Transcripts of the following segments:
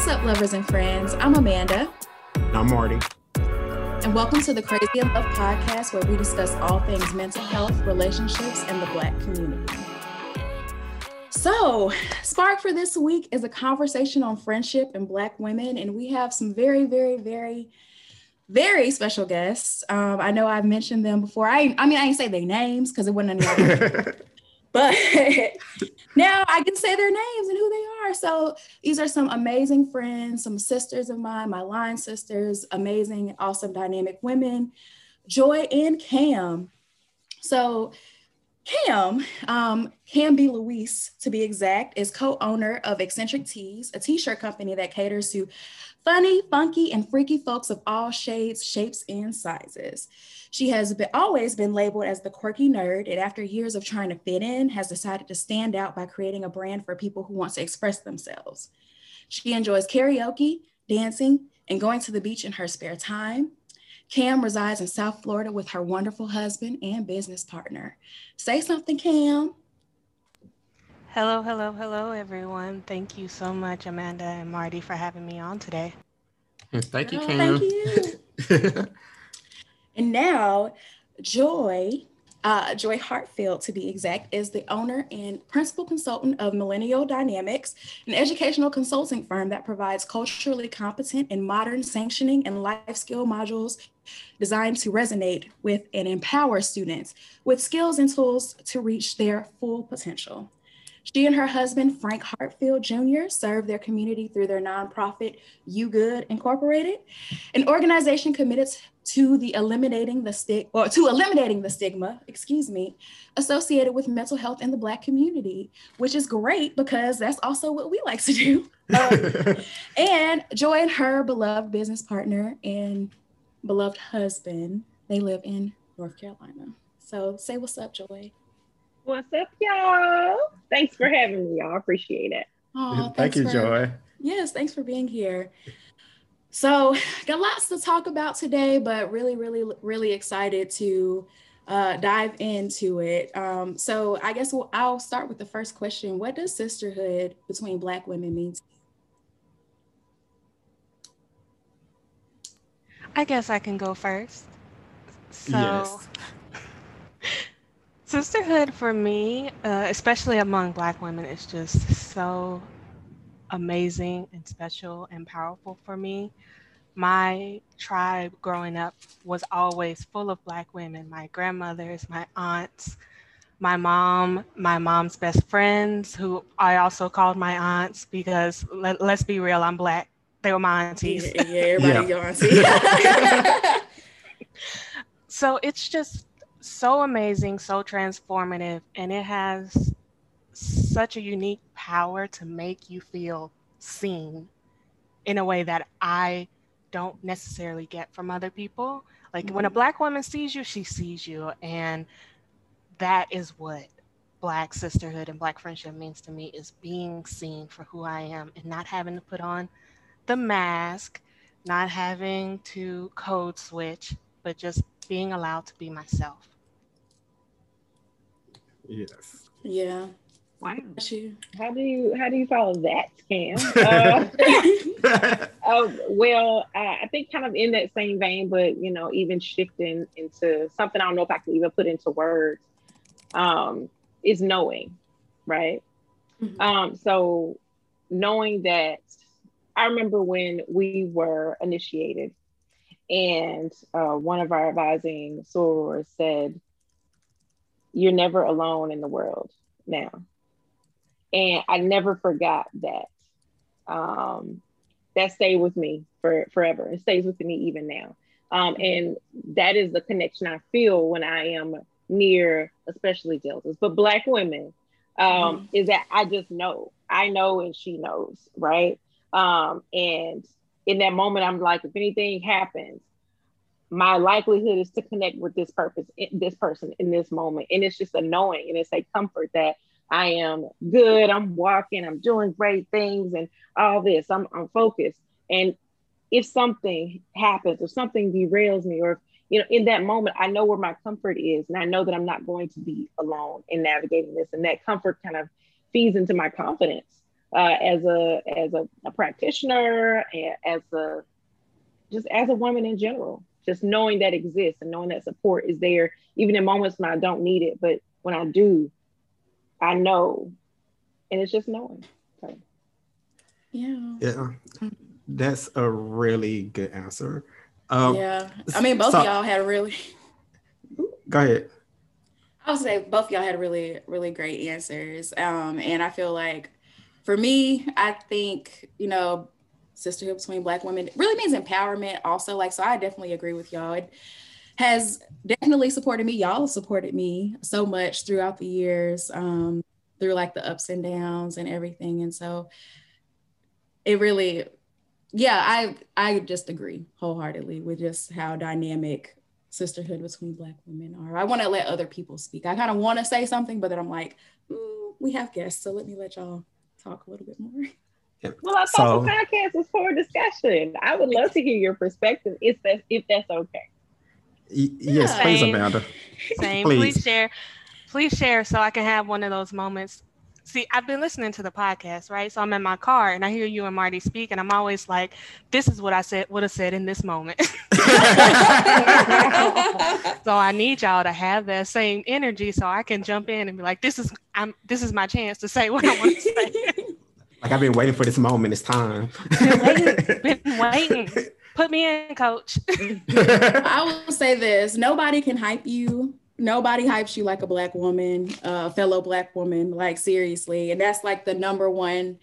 What's up, lovers and friends? I'm Amanda. I'm Marty. And welcome to the Crazy in Love podcast, where we discuss all things mental health, relationships, and the Black community. So, Spark for this week is a conversation on friendship and Black women, and we have some very, very, very, very special guests. Um, I know I've mentioned them before. I, I mean, I didn't say their names because it wasn't any. but now I can say their names and who they So these are some amazing friends, some sisters of mine, my line sisters, amazing, awesome, dynamic women, Joy and Cam. So Cam, um, Cam B. Luis, to be exact, is co-owner of Eccentric Tees, a t-shirt company that caters to funny, funky, and freaky folks of all shades, shapes, and sizes. She has been, always been labeled as the quirky nerd, and after years of trying to fit in, has decided to stand out by creating a brand for people who want to express themselves. She enjoys karaoke, dancing, and going to the beach in her spare time. Cam resides in South Florida with her wonderful husband and business partner. Say something, Cam. Hello, hello, hello, everyone. Thank you so much, Amanda and Marty, for having me on today. Thank you, Cam. thank you. and now, Joy, uh, Joy Hartfield, to be exact, is the owner and principal consultant of Millennial Dynamics, an educational consulting firm that provides culturally competent and modern sanctioning and life skill modules designed to resonate with and empower students with skills and tools to reach their full potential. She and her husband, Frank Hartfield Jr., serve their community through their nonprofit, You Good Incorporated, an organization committed to the eliminating the or to eliminating the stigma, excuse me, associated with mental health in the Black community, which is great because that's also what we like to do. Um, and Joy and her beloved business partner and beloved husband, they live in North Carolina. So say what's up, Joy. What's up, y'all? Thanks for having me, y'all. Appreciate it. Oh, Thank you, for, Joy. Yes, thanks for being here. So, got lots to talk about today, but really, really, really excited to uh, dive into it. Um, so, I guess we'll, I'll start with the first question What does sisterhood between Black women mean to you? I guess I can go first. So, yes. Sisterhood for me, uh, especially among Black women, is just so amazing and special and powerful for me. My tribe growing up was always full of Black women my grandmothers, my aunts, my mom, my mom's best friends, who I also called my aunts because let, us be real, I'm Black. They were my aunties. Yeah, yeah everybody yeah. auntie. so it's just so amazing, so transformative, and it has such a unique power to make you feel seen in a way that I don't necessarily get from other people. Like mm-hmm. when a mm-hmm. black woman sees you, she sees you. And that is what black sisterhood and black friendship means to me is being seen for who I am and not having to put on the mask, not having to code switch, but just being allowed to be myself. Yes. Yeah. Wow. How do you how do you follow that, Cam? Uh, oh, well, uh, I think kind of in that same vein, but you know, even shifting into something I don't know if I can even put into words, um, is knowing, right? Mm-hmm. Um, so knowing that I remember when we were initiated, and uh, one of our advising sorors said, "You're never alone in the world now." and I never forgot that. Um, that stayed with me for forever. It stays with me even now. Um, and that is the connection I feel when I am near, especially Deltas, but Black women, um, mm-hmm. is that I just know. I know and she knows, right? Um, and in that moment, I'm like, if anything happens, my likelihood is to connect with this purpose, this person in this moment. And it's just a knowing and it's a comfort that I am good. I'm walking. I'm doing great things and all this. I'm, I'm focused. And if something happens or something derails me, or if, you know, in that moment, I know where my comfort is, and I know that I'm not going to be alone in navigating this. And that comfort kind of feeds into my confidence uh, as a as a, a practitioner, as a just as a woman in general. Just knowing that exists and knowing that support is there, even in moments when I don't need it, but when I do, I know, and it's just knowing. So. Yeah. Yeah. That's a really good answer. Um, yeah. I mean, both so, of y'all had really. Go ahead. I would say both y'all had really, really great answers. Um, and I feel like for me, I think, you know, sisterhood between Black women it really means empowerment also. Like, so I definitely agree with y'all. It has definitely supported me. Y'all supported me so much throughout the years, um, through like the ups and downs and everything. And so it really, yeah, I I just agree wholeheartedly with just how dynamic sisterhood between black women are. I want to let other people speak. I kind of want to say something, but then I'm like, mm, we have guests, so let me let y'all talk a little bit more. Well, I thought so, the podcast was for discussion. I would love to hear your perspective if that's if that's okay. Y- yes, yeah. please, Amanda. Same. Please. please share. Please share so I can have one of those moments see, I've been listening to the podcast, right? So I'm in my car and I hear you and Marty speak, and I'm always like, this is what I said would have said in this moment. so I need y'all to have that same energy so I can jump in and be like, this is I'm this is my chance to say what I want to say. Like I've been waiting for this moment. It's time. been waiting. Been waiting. Put me in, coach. I will say this: nobody can hype you nobody hypes you like a black woman, a uh, fellow black woman, like seriously. And that's like the number one,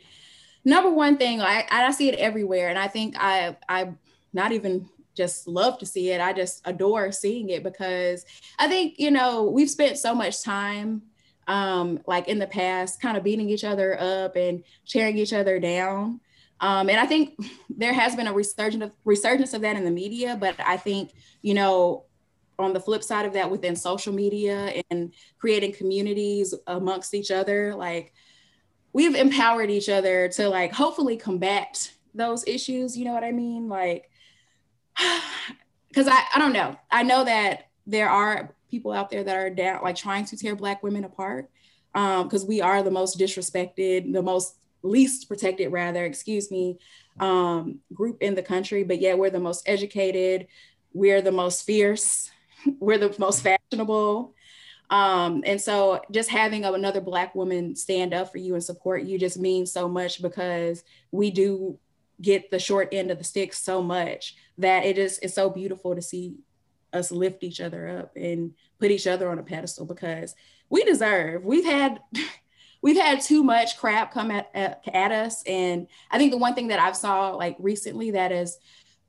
number one thing. I, I see it everywhere. And I think I, I not even just love to see it. I just adore seeing it because I think, you know, we've spent so much time um, like in the past, kind of beating each other up and tearing each other down. Um, and I think there has been a resurgence of, resurgence of that in the media, but I think, you know, on the flip side of that within social media and creating communities amongst each other like we've empowered each other to like hopefully combat those issues you know what i mean like because I, I don't know i know that there are people out there that are down like trying to tear black women apart because um, we are the most disrespected the most least protected rather excuse me um, group in the country but yet we're the most educated we're the most fierce we're the most fashionable. Um, and so just having another black woman stand up for you and support you just means so much because we do get the short end of the stick so much that it is it's so beautiful to see us lift each other up and put each other on a pedestal because we deserve we've had we've had too much crap come at, at, at us. And i think the one thing that i've saw like recently that is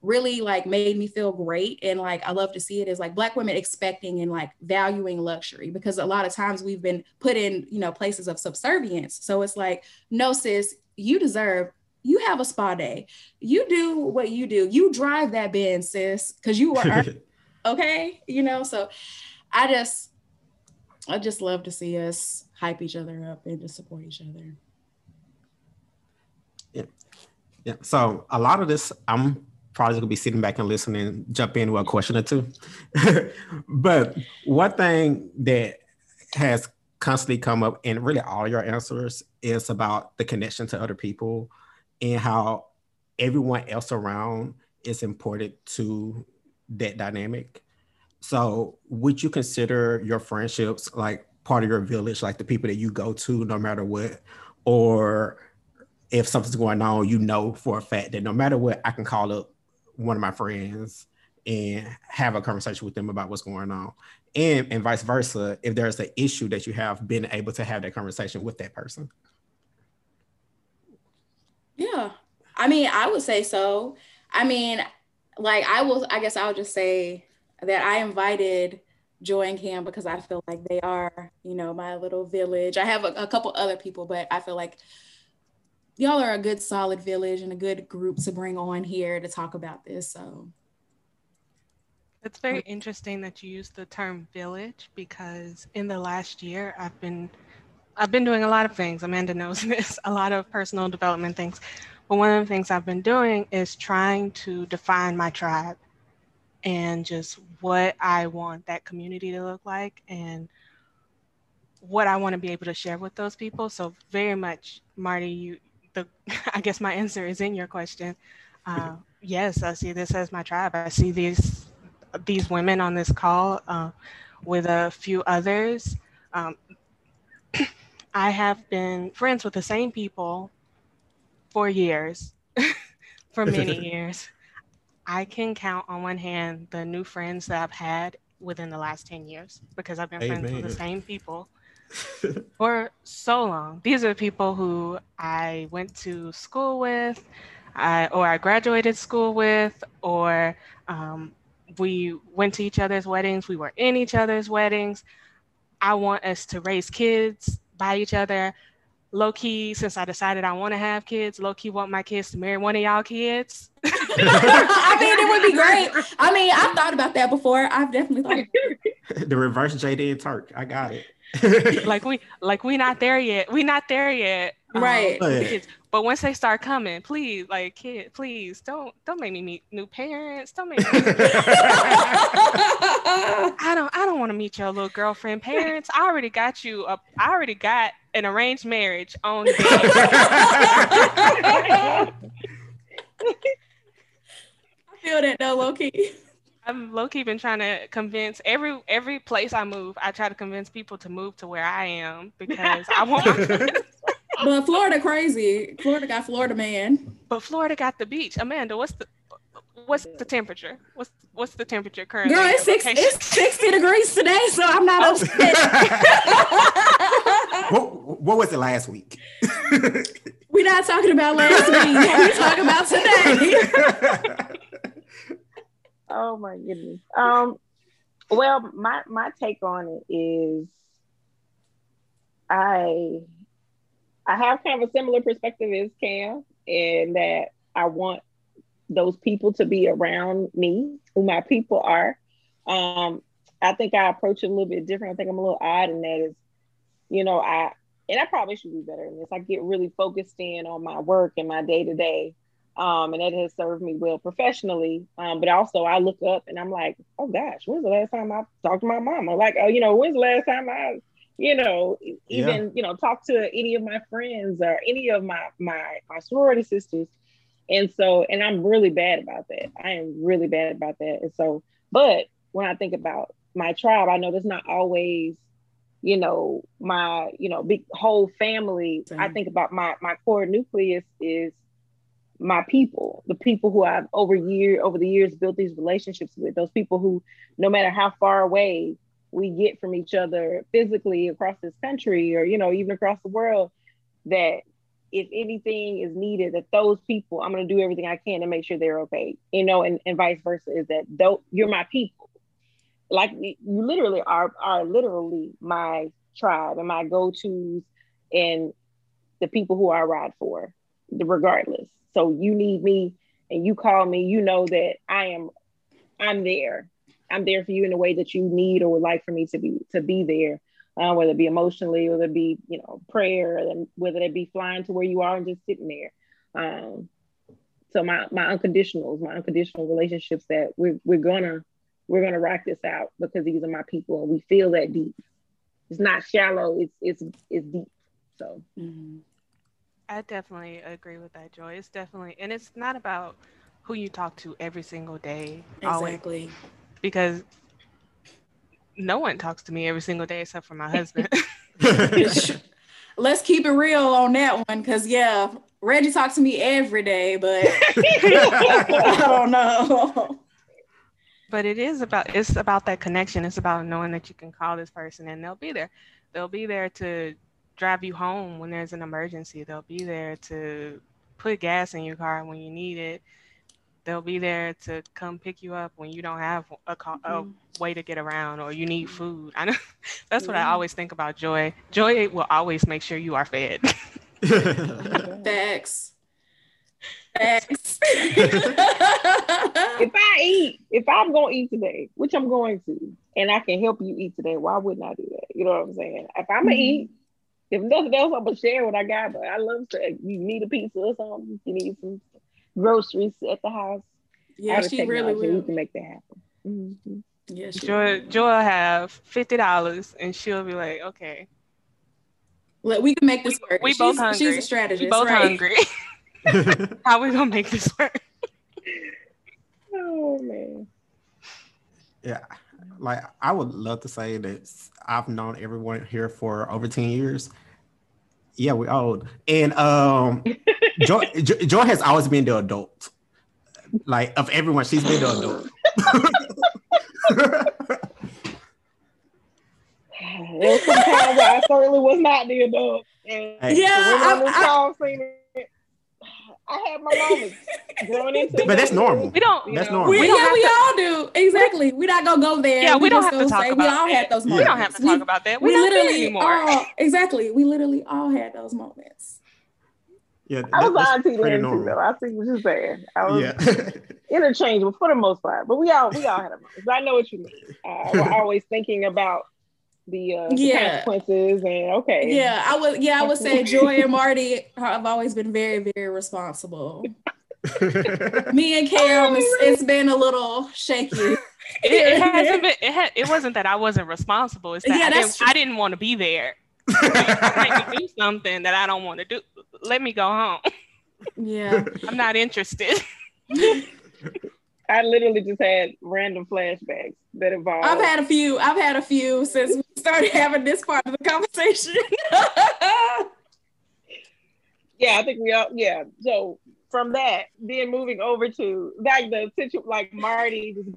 really like made me feel great and like I love to see it is like black women expecting and like valuing luxury because a lot of times we've been put in you know places of subservience. So it's like no sis you deserve you have a spa day. You do what you do. You drive that Benz sis because you are okay you know so I just I just love to see us hype each other up and to support each other yeah yeah so a lot of this I'm probably gonna be sitting back and listening, jump in with a question or two. but one thing that has constantly come up in really all your answers is about the connection to other people and how everyone else around is important to that dynamic. So, would you consider your friendships like part of your village, like the people that you go to no matter what? Or if something's going on, you know for a fact that no matter what, I can call up one of my friends and have a conversation with them about what's going on? And and vice versa if there's an issue that you have been able to have that conversation with that person? Yeah. I mean i would say so. I mean like i will i guess i'll just say that i invited joy and cam because i feel like they are you know my little village i have a, a couple other people but i feel like y'all are a good solid village and a good group to bring on here to talk about this. So it's very interesting that you use the term village because in the last year I've been I've been doing a lot of things. Amanda knows this, a lot of personal development things. But one of the things I've been doing is trying to define my tribe and just what I want that community to look like and what I want to be able to share with those people. So very much, Marty, you the I guess my answer is in your question. Uh, yes, I see this as my tribe. I see these these women on this call uh, with a few others. Um, I have been friends with the same people for years, for many years. I can count on one hand the new friends that I've had within the last 10 years because I've been Amen. friends with the same people for so long. These are people who I went to school with, I, or I graduated school with, or um, we went to each other's weddings, we were in each other's weddings. I want us to raise kids by each other. Low key, since I decided I want to have kids, low key want my kids to marry one of y'all kids. I mean, it would be great. I mean, I've thought about that before. I've definitely thought the reverse JD and Turk. I got it. like we like we not there yet. We not there yet. Right. Um, but once they start coming, please, like kid, please don't don't make me meet new parents. Don't make me I don't I don't want to meet your little girlfriend parents. I already got you a I already got an arranged marriage on I feel that though, low key. I'm low key been trying to convince every every place I move. I try to convince people to move to where I am because I want. but Florida crazy. Florida got Florida man. But Florida got the beach. Amanda, what's the what's the temperature? What's what's the temperature currently? Girl, it's six, it's sixty degrees today, so I'm not oh. upset. what, what was it last week? We're not talking about last week. We're talking about today. Oh my goodness. Um, well, my my take on it is, I I have kind of a similar perspective as Cam, in that I want those people to be around me, who my people are. Um, I think I approach it a little bit different. I think I'm a little odd in that is, you know, I and I probably should be better in this. I get really focused in on my work and my day to day um, and that has served me well professionally. Um, but also, I look up and I'm like, oh gosh, when's the last time I talked to my mom? Like, oh, you know, when's the last time I, you know, even yeah. you know, talk to any of my friends or any of my my my sorority sisters. And so, and I'm really bad about that. I am really bad about that. And so, but when I think about my tribe, I know that's not always you know my you know big whole family i think about my my core nucleus is my people, the people who I've over year over the years built these relationships with, those people who, no matter how far away we get from each other physically across this country or you know even across the world, that if anything is needed, that those people, I'm going to do everything I can to make sure they're okay, you know, and, and vice versa. Is that though you're my people, like you literally are are literally my tribe and my go tos and the people who I ride for, regardless. So you need me and you call me, you know that I am I'm there. I'm there for you in a way that you need or would like for me to be to be there. Uh, whether it be emotionally, whether it be, you know, prayer, and whether it be flying to where you are and just sitting there. Um, so my my unconditionals, my unconditional relationships that we're we're gonna we're gonna rock this out because these are my people and we feel that deep. It's not shallow, it's it's it's deep. So mm-hmm. I definitely agree with that, Joy. It's definitely, and it's not about who you talk to every single day. Exactly. Always, because no one talks to me every single day except for my husband. Let's keep it real on that one, because yeah, Reggie talks to me every day, but I don't know. But it is about it's about that connection. It's about knowing that you can call this person and they'll be there. They'll be there to drive you home when there's an emergency. They'll be there to put gas in your car when you need it. They'll be there to come pick you up when you don't have a, car, mm-hmm. way to get around or you need food. I know that's what I always think about Joy. Joy will always make sure you are fed. Thanks. Thanks. if I eat, if I'm gonna eat today, which I'm going to, and I can help you eat today, why wouldn't I do that? You know what I'm saying? If I'm gonna mm-hmm. eat, if nothing else, I'm gonna share what I got. But I love to. You need a pizza or something. You need some groceries at the house. Yeah, she really will. We can make that happen. Mm-hmm. Yeah, Joy, Joy have fifty dollars, and she'll be like, "Okay, Look, We can make this work. We she's, both hungry. She's a strategist. We both right? hungry. How we gonna make this work? Oh man. Yeah, like I would love to say that I've known everyone here for over 10 years. Yeah, we're old. And um Joy, Joy, Joy has always been the adult. Like of everyone, she's been the adult. there was some times where I certainly was not the adult. And Yeah, the I- this I- call seen it. I had my moments growing into But that's normal. We don't. That's normal. We, We don't yeah, we to- all do. Exactly. We're not gonna go there. Yeah, we don't have to talk say about We all it. had those We moments. We don't have to We- talk about that. We We're not there literally anymore. all exactly. We literally all had those moments. Yeah, I was that's auntie pretty then too, normal. though. I see what you're saying. I was Yeah. interchangeable for the most part, but we all we all had a moment. I know what you mean. Uh, we're always thinking about the, uh, Yeah. consequences and okay. Yeah, I would. Yeah, I would say Joy and Marty have always been very, very responsible. Me and Cam, it's, it's been a little shaky. It, it hasn't been. It had. It wasn't that I wasn't responsible. It's that Yeah, I, didn't, I didn't want to be there. Make me do something that I don't want to do. Let me go home. Yeah. I'm not interested. I literally just had random flashbacks that involved. I've had a few. I've had a few since we started having this part of the conversation. yeah, I think we all yeah. So from that, then moving over to like the situ like Marty just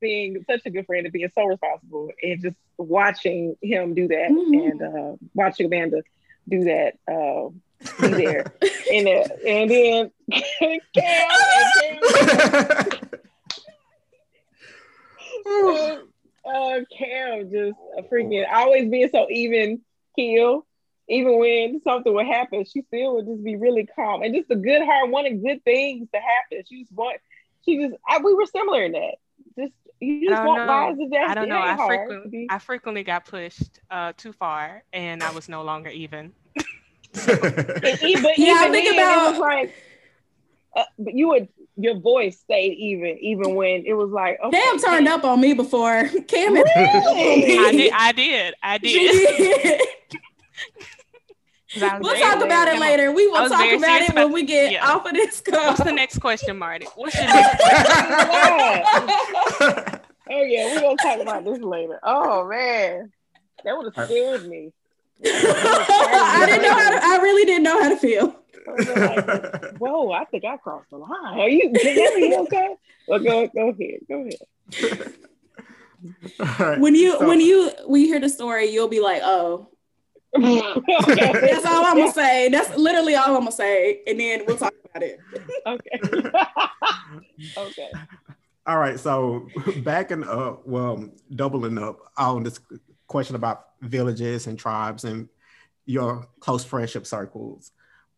being such a good friend and being so responsible and just watching him do that Mhm. and uh, watching Amanda do that. Uh, be there and uh, and then Cam and Cam uh, Cam just freaking always being so even keel. Even when something would happen, she still would just be really calm and just a good heart, wanting good things to happen. She just want, she just, I, we were similar in that. Just you just want lives to death. I don't It know. I frequently, I frequently got pushed uh, too far, and I was no longer even. And but Yeah, I even think then, about- it was like, uh, but you would your voice stayed even, even when it was like, okay, Cam turned up on me before. Cam Really? I did. I did. I did. did. 'Cause I was We'll very talk about it later. We will talk about it about- when we get yeah. off of this call. What's the next question, Marty? What's your next question? Oh yeah, we're gonna talk about this later. Oh man, that would have scared me. I didn't know how to, I really didn't know how to feel. Like, Whoa, I think I crossed the line. Are you, are you okay? Well, go go ahead, go ahead. When you So- when you we hear the story, you'll be like, oh, that's all I'm gonna say. That's literally all I'm gonna say, and then we'll talk about it. Okay. okay. All right, so backing up, well, doubling up on this question about villages and tribes and your close friendship circles.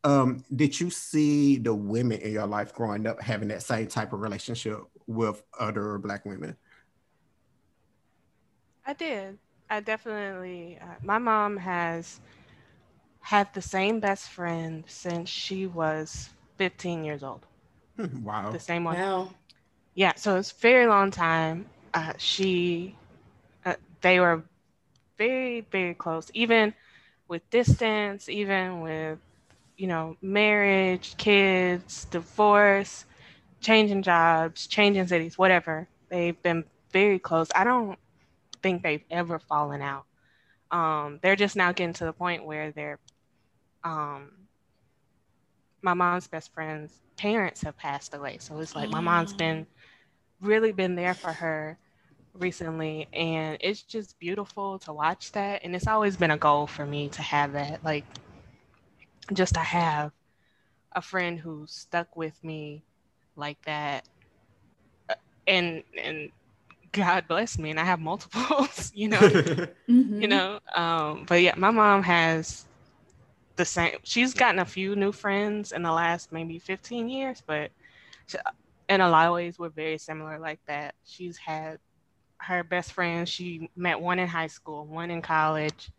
Um, did you see the women in your life growing up having that same type of relationship with other Black women? I did. I definitely. Uh, my mom has had the same best friend since she was 15 years old. Hmm, Wow. The same one. Wow. Yeah, so it's very long time. Uh, she, uh, they were very, very close, even with distance, even with, you know, marriage, kids, divorce, changing jobs, changing cities, whatever. They've been very close. I don't think they've ever fallen out. Um, they're just now getting to the point where they're, um, my mom's best friend's parents have passed away. So it's like my mom's been really been there for her recently and it's just beautiful to watch that and it's always been a goal for me to have that like just to have a friend who stuck with me like that Uh, and and god bless me and i have multiples you know Mhm. you know um but yeah my mom has the same she's gotten a few new friends in the last maybe 15 years but she, in a lot of ways we're very similar like that she's had her best friends she met one in high school one in college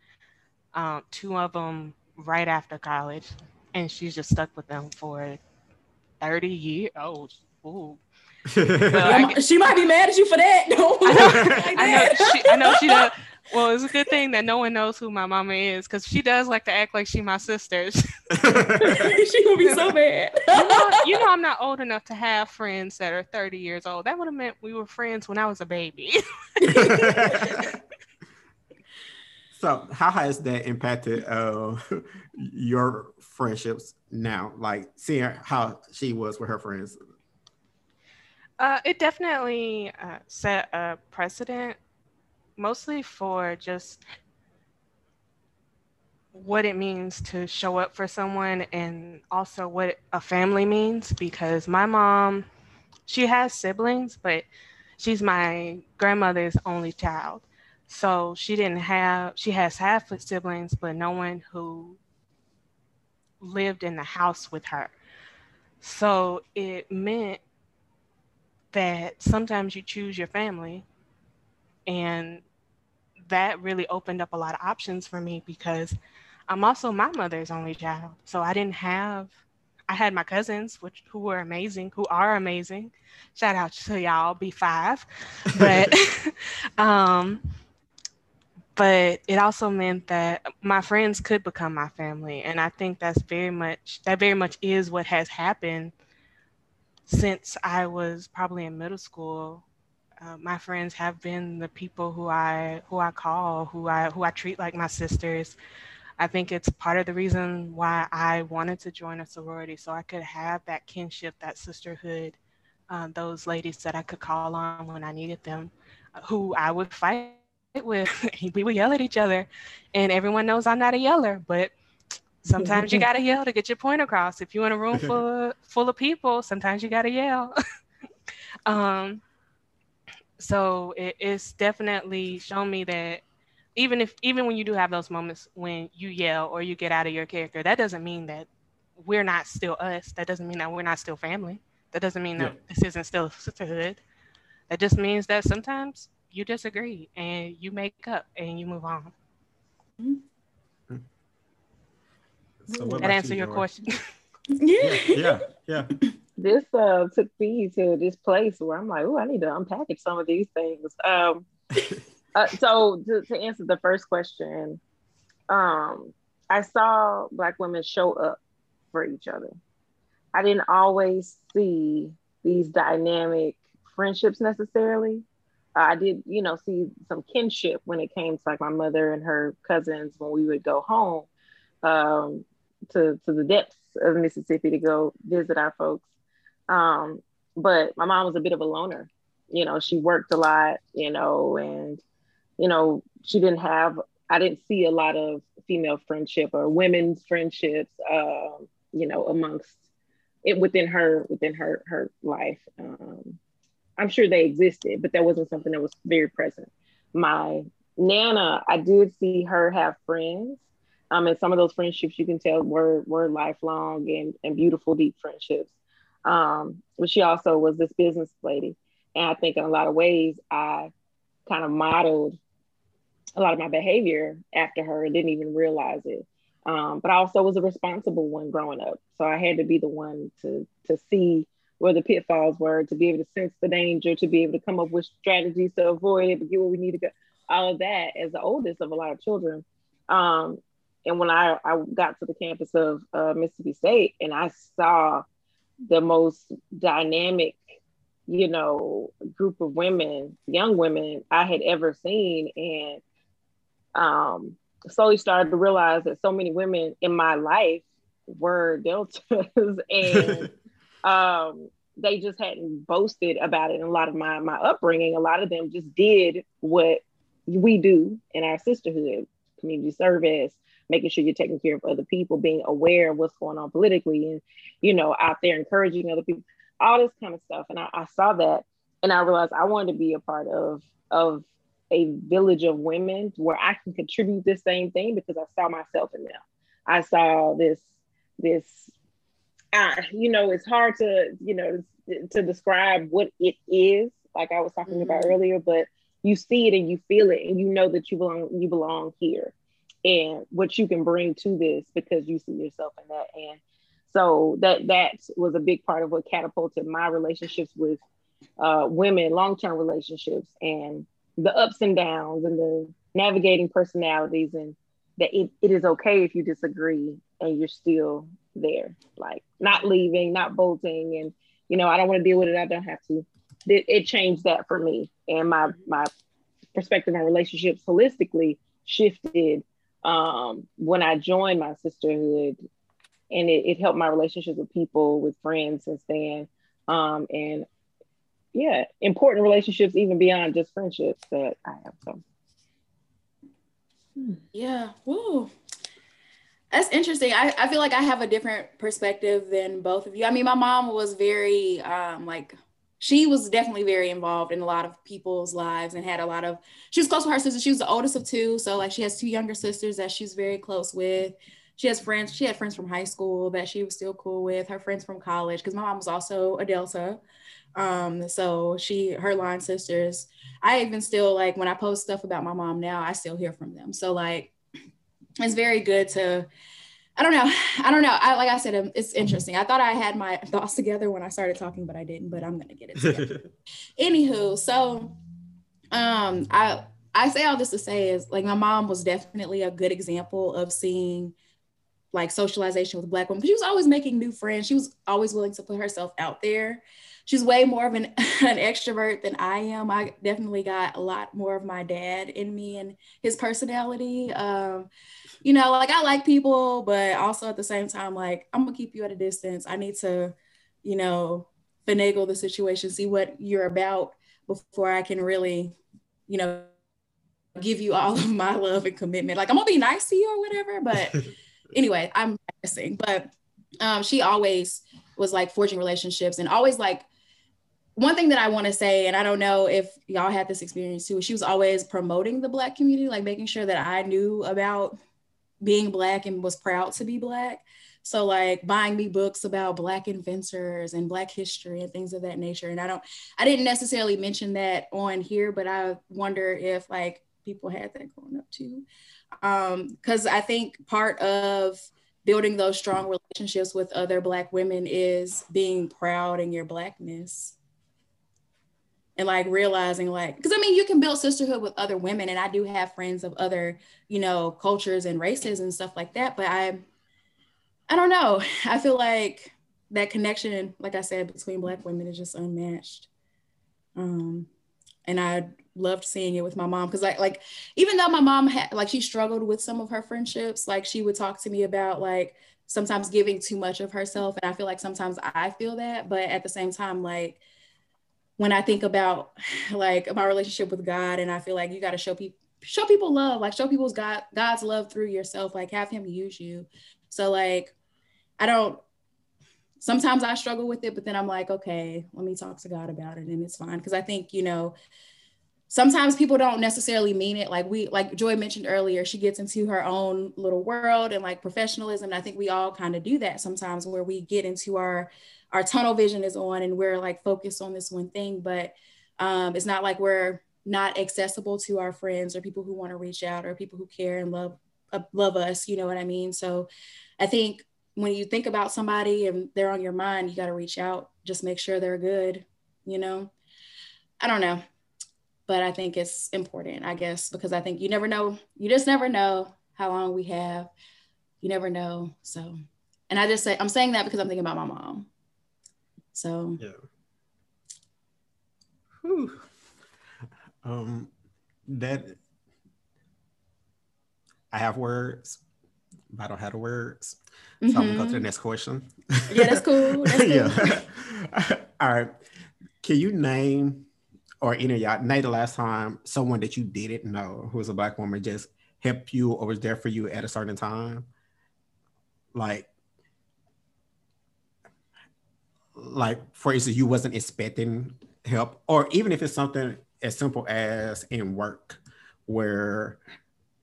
um, two of them right after college and she's just stuck with them for 30 years oh ooh. Yeah, she might be mad at you for that. No, I know, I know she, I know she does, Well, it's a good thing that no one knows who my mama is because she does like to act like she my sister. she gonna be so bad. you, know, you know, I'm not old enough to have friends that are 30 years old. That would have meant we were friends when I was a baby. so, how has that impacted uh, your friendships now? Like seeing how she was with her friends. Uh, it definitely uh, set a precedent mostly for just what it means to show up for someone and also what a family means because my mom she has siblings but she's my grandmother's only child. So she didn't have she has half siblings but no one who lived in the house with her. So it meant that sometimes you choose your family and that really opened up a lot of options for me because I'm also my mother's only child. So I didn't have I had my cousins, which who were amazing, who are amazing. Shout out to y'all, B5. But um but it also meant that my friends could become my family. And I think that's very much that very much is what has happened since I was probably in middle school uh, my friends have been the people who I who I call, who I who I treat like my sisters. I think it's part of the reason why I wanted to join a sorority, so I could have that kinship, that sisterhood, uh, those ladies that I could call on when I needed them, uh, who I would fight with. we would yell at each other, and everyone knows I'm not a yeller, but sometimes you gotta yell to get your point across. If you're in a room full of, full of people, sometimes you gotta yell. um, so it, it's definitely shown me that even if even when you do have those moments when you yell or you get out of your character that doesn't mean that we're not still us. That doesn't mean that we're not still family. That doesn't mean that this isn't still sisterhood. That just means that sometimes you disagree and you make up and you move on. Mm-hmm. so that answer your question. Yeah yeah yeah this uh, took me to this place where I'm like, oh, I need to unpackage some of these things. Um, uh, so to, to, answer the first question, um, I saw Black women show up for each other. I didn't always see these dynamic friendships necessarily. Uh, I did, you know, see some kinship when it came to like my mother and her cousins when we would go home um, to to the depths of Mississippi to go visit our folks. Um, but my mom was a bit of a loner. You know, she worked a lot, you know, and, you know, she didn't have, I didn't see a lot of female friendship or women's friendships, uh, you know, amongst it within her, within her, her life. Um, I'm sure they existed, but that wasn't something that was very present. My Nana, I did see her have friends. Um, and some of those friendships you can tell were were lifelong and, and beautiful, deep friendships. Um, but she also was this business lady. And I think in a lot of ways, I kind of modeled a lot of my behavior after her and didn't even realize it. Um, but I also was a responsible one growing up. So I had to be the one to, to see where the pitfalls were, to be able to sense the danger, to be able to come up with strategies to avoid it, but get where we need to go. All of that as the oldest of a lot of children. Um, and when I, I got to the campus of uh, Mississippi State and I saw the most dynamic, you know, group of women, young women I had ever seen. And um, slowly started to realize that so many women in my life were deltas and um, they just hadn't boasted about it. And a lot of my, my upbringing, a lot of them just did what we do in our sisterhood, community service, making sure you're taking care of other people, being aware of what's going on politically, and you know, out there encouraging other people, all this kind of stuff. And I, I saw that, and I realized I wanted to be a part of of a village of women where I can contribute the same thing because I saw myself in them. I saw this this uh, you know, it's hard to, you know, to describe what it is, like I was talking mm-hmm. about earlier, but you see it and you feel it and you know that you belong you belong here and what you can bring to this because you see yourself in that and so that that was a big part of what catapulted my relationships with uh, women long-term relationships and the ups and downs and the navigating personalities and that it, it is okay if you disagree and you're still there, like not leaving, not bolting, and you know, I don't want to deal with it. I don't have to. It, it changed that for me, and my my perspective on relationships holistically shifted um, when I joined my sisterhood, and it, it, helped my relationships with people, with friends since then, um, and yeah, important relationships even beyond just friendships that I have. So. Yeah. Whoa. That's interesting. I, I feel like I have a different perspective than both of you. I mean, my mom was very um like she was definitely very involved in a lot of people's lives and had a lot of she was close with her sister. She was the oldest of two. So like she has two younger sisters that she's very close with. She has friends, she had friends from high school that she was still cool with, her friends from college, because my mom was also a Delta. Um, so she her line sisters. I even still like when I post stuff about my mom now, I still hear from them. So like it's very good to I don't know. I don't know. I like I said, um, it's interesting. I thought I had my thoughts together when I started talking, but I didn't. But I'm gonna get it together. Anywho, so um, I I say all this to say is like my mom was definitely a good example of seeing like socialization with black women. She was always making new friends. She was always willing to put herself out there she's way more of an, an extrovert than I am. I definitely got a lot more of my dad in me and his personality. Um, you know, like I like people, but also at the same time, like I'm gonna keep you at a distance. I need to, you know, finagle the situation, see what you're about before I can really, you know, give you all of my love and commitment. Like I'm gonna be nice to you or whatever, but anyway, I'm guessing. But um, she always was like forging relationships and always like one thing that I want to say, and I don't know if y'all had this experience too, she was always promoting the Black community, like making sure that I knew about being Black and was proud to be Black. So, like buying me books about Black inventors and Black history and things of that nature. And I don't, I didn't necessarily mention that on here, but I wonder if like people had that growing up too. Um, Because um, I think part of building those strong relationships with other Black women is being proud in your Blackness and like realizing like because i mean you can build sisterhood with other women and i do have friends of other you know cultures and races and stuff like that but i i don't know. I feel like that connection like i said between black women is just unmatched. Um and i loved seeing it with my mom because like like even though my mom had like she struggled with some of her friendships like she would talk to me about like sometimes giving too much of herself and i feel like sometimes i feel that but at the same time like when I think about like my relationship with God, and I feel like you got to show people show people love, like show people's God God's love through yourself, like have Him use you. So like, I don't. Sometimes I struggle with it, but then I'm like, okay, let me talk to God about it, and it's fine because I think you know. Sometimes people don't necessarily mean it. Like we, like Joy mentioned earlier, she gets into her own little world and like professionalism. And I think we all kind of do that sometimes, where we get into our our tunnel vision is on and we're like focused on this one thing but um, it's not like we're not accessible to our friends or people who want to reach out or people who care and love uh, love us you know what i mean? So i think when you think about somebody and they're on your mind you got to reach out just make sure they're good you know? I don't know but i think it's important i guess because i think you never know you just never know how long we have you never know so. And i just say i'm saying that because i'm thinking about my mom so yeah. Whew. Um, that I have words, but I don't have the words. So mm-hmm. I'm gonna go to the mm-hmm. next question. Yeah, that's cool. That's cool. yeah. All right. Can you name or any of y'all name the last time someone that you didn't know who was a black woman just helped you or was there for you at a certain time? Like like for instance you wasn't expecting help or even if it's something as simple as in work where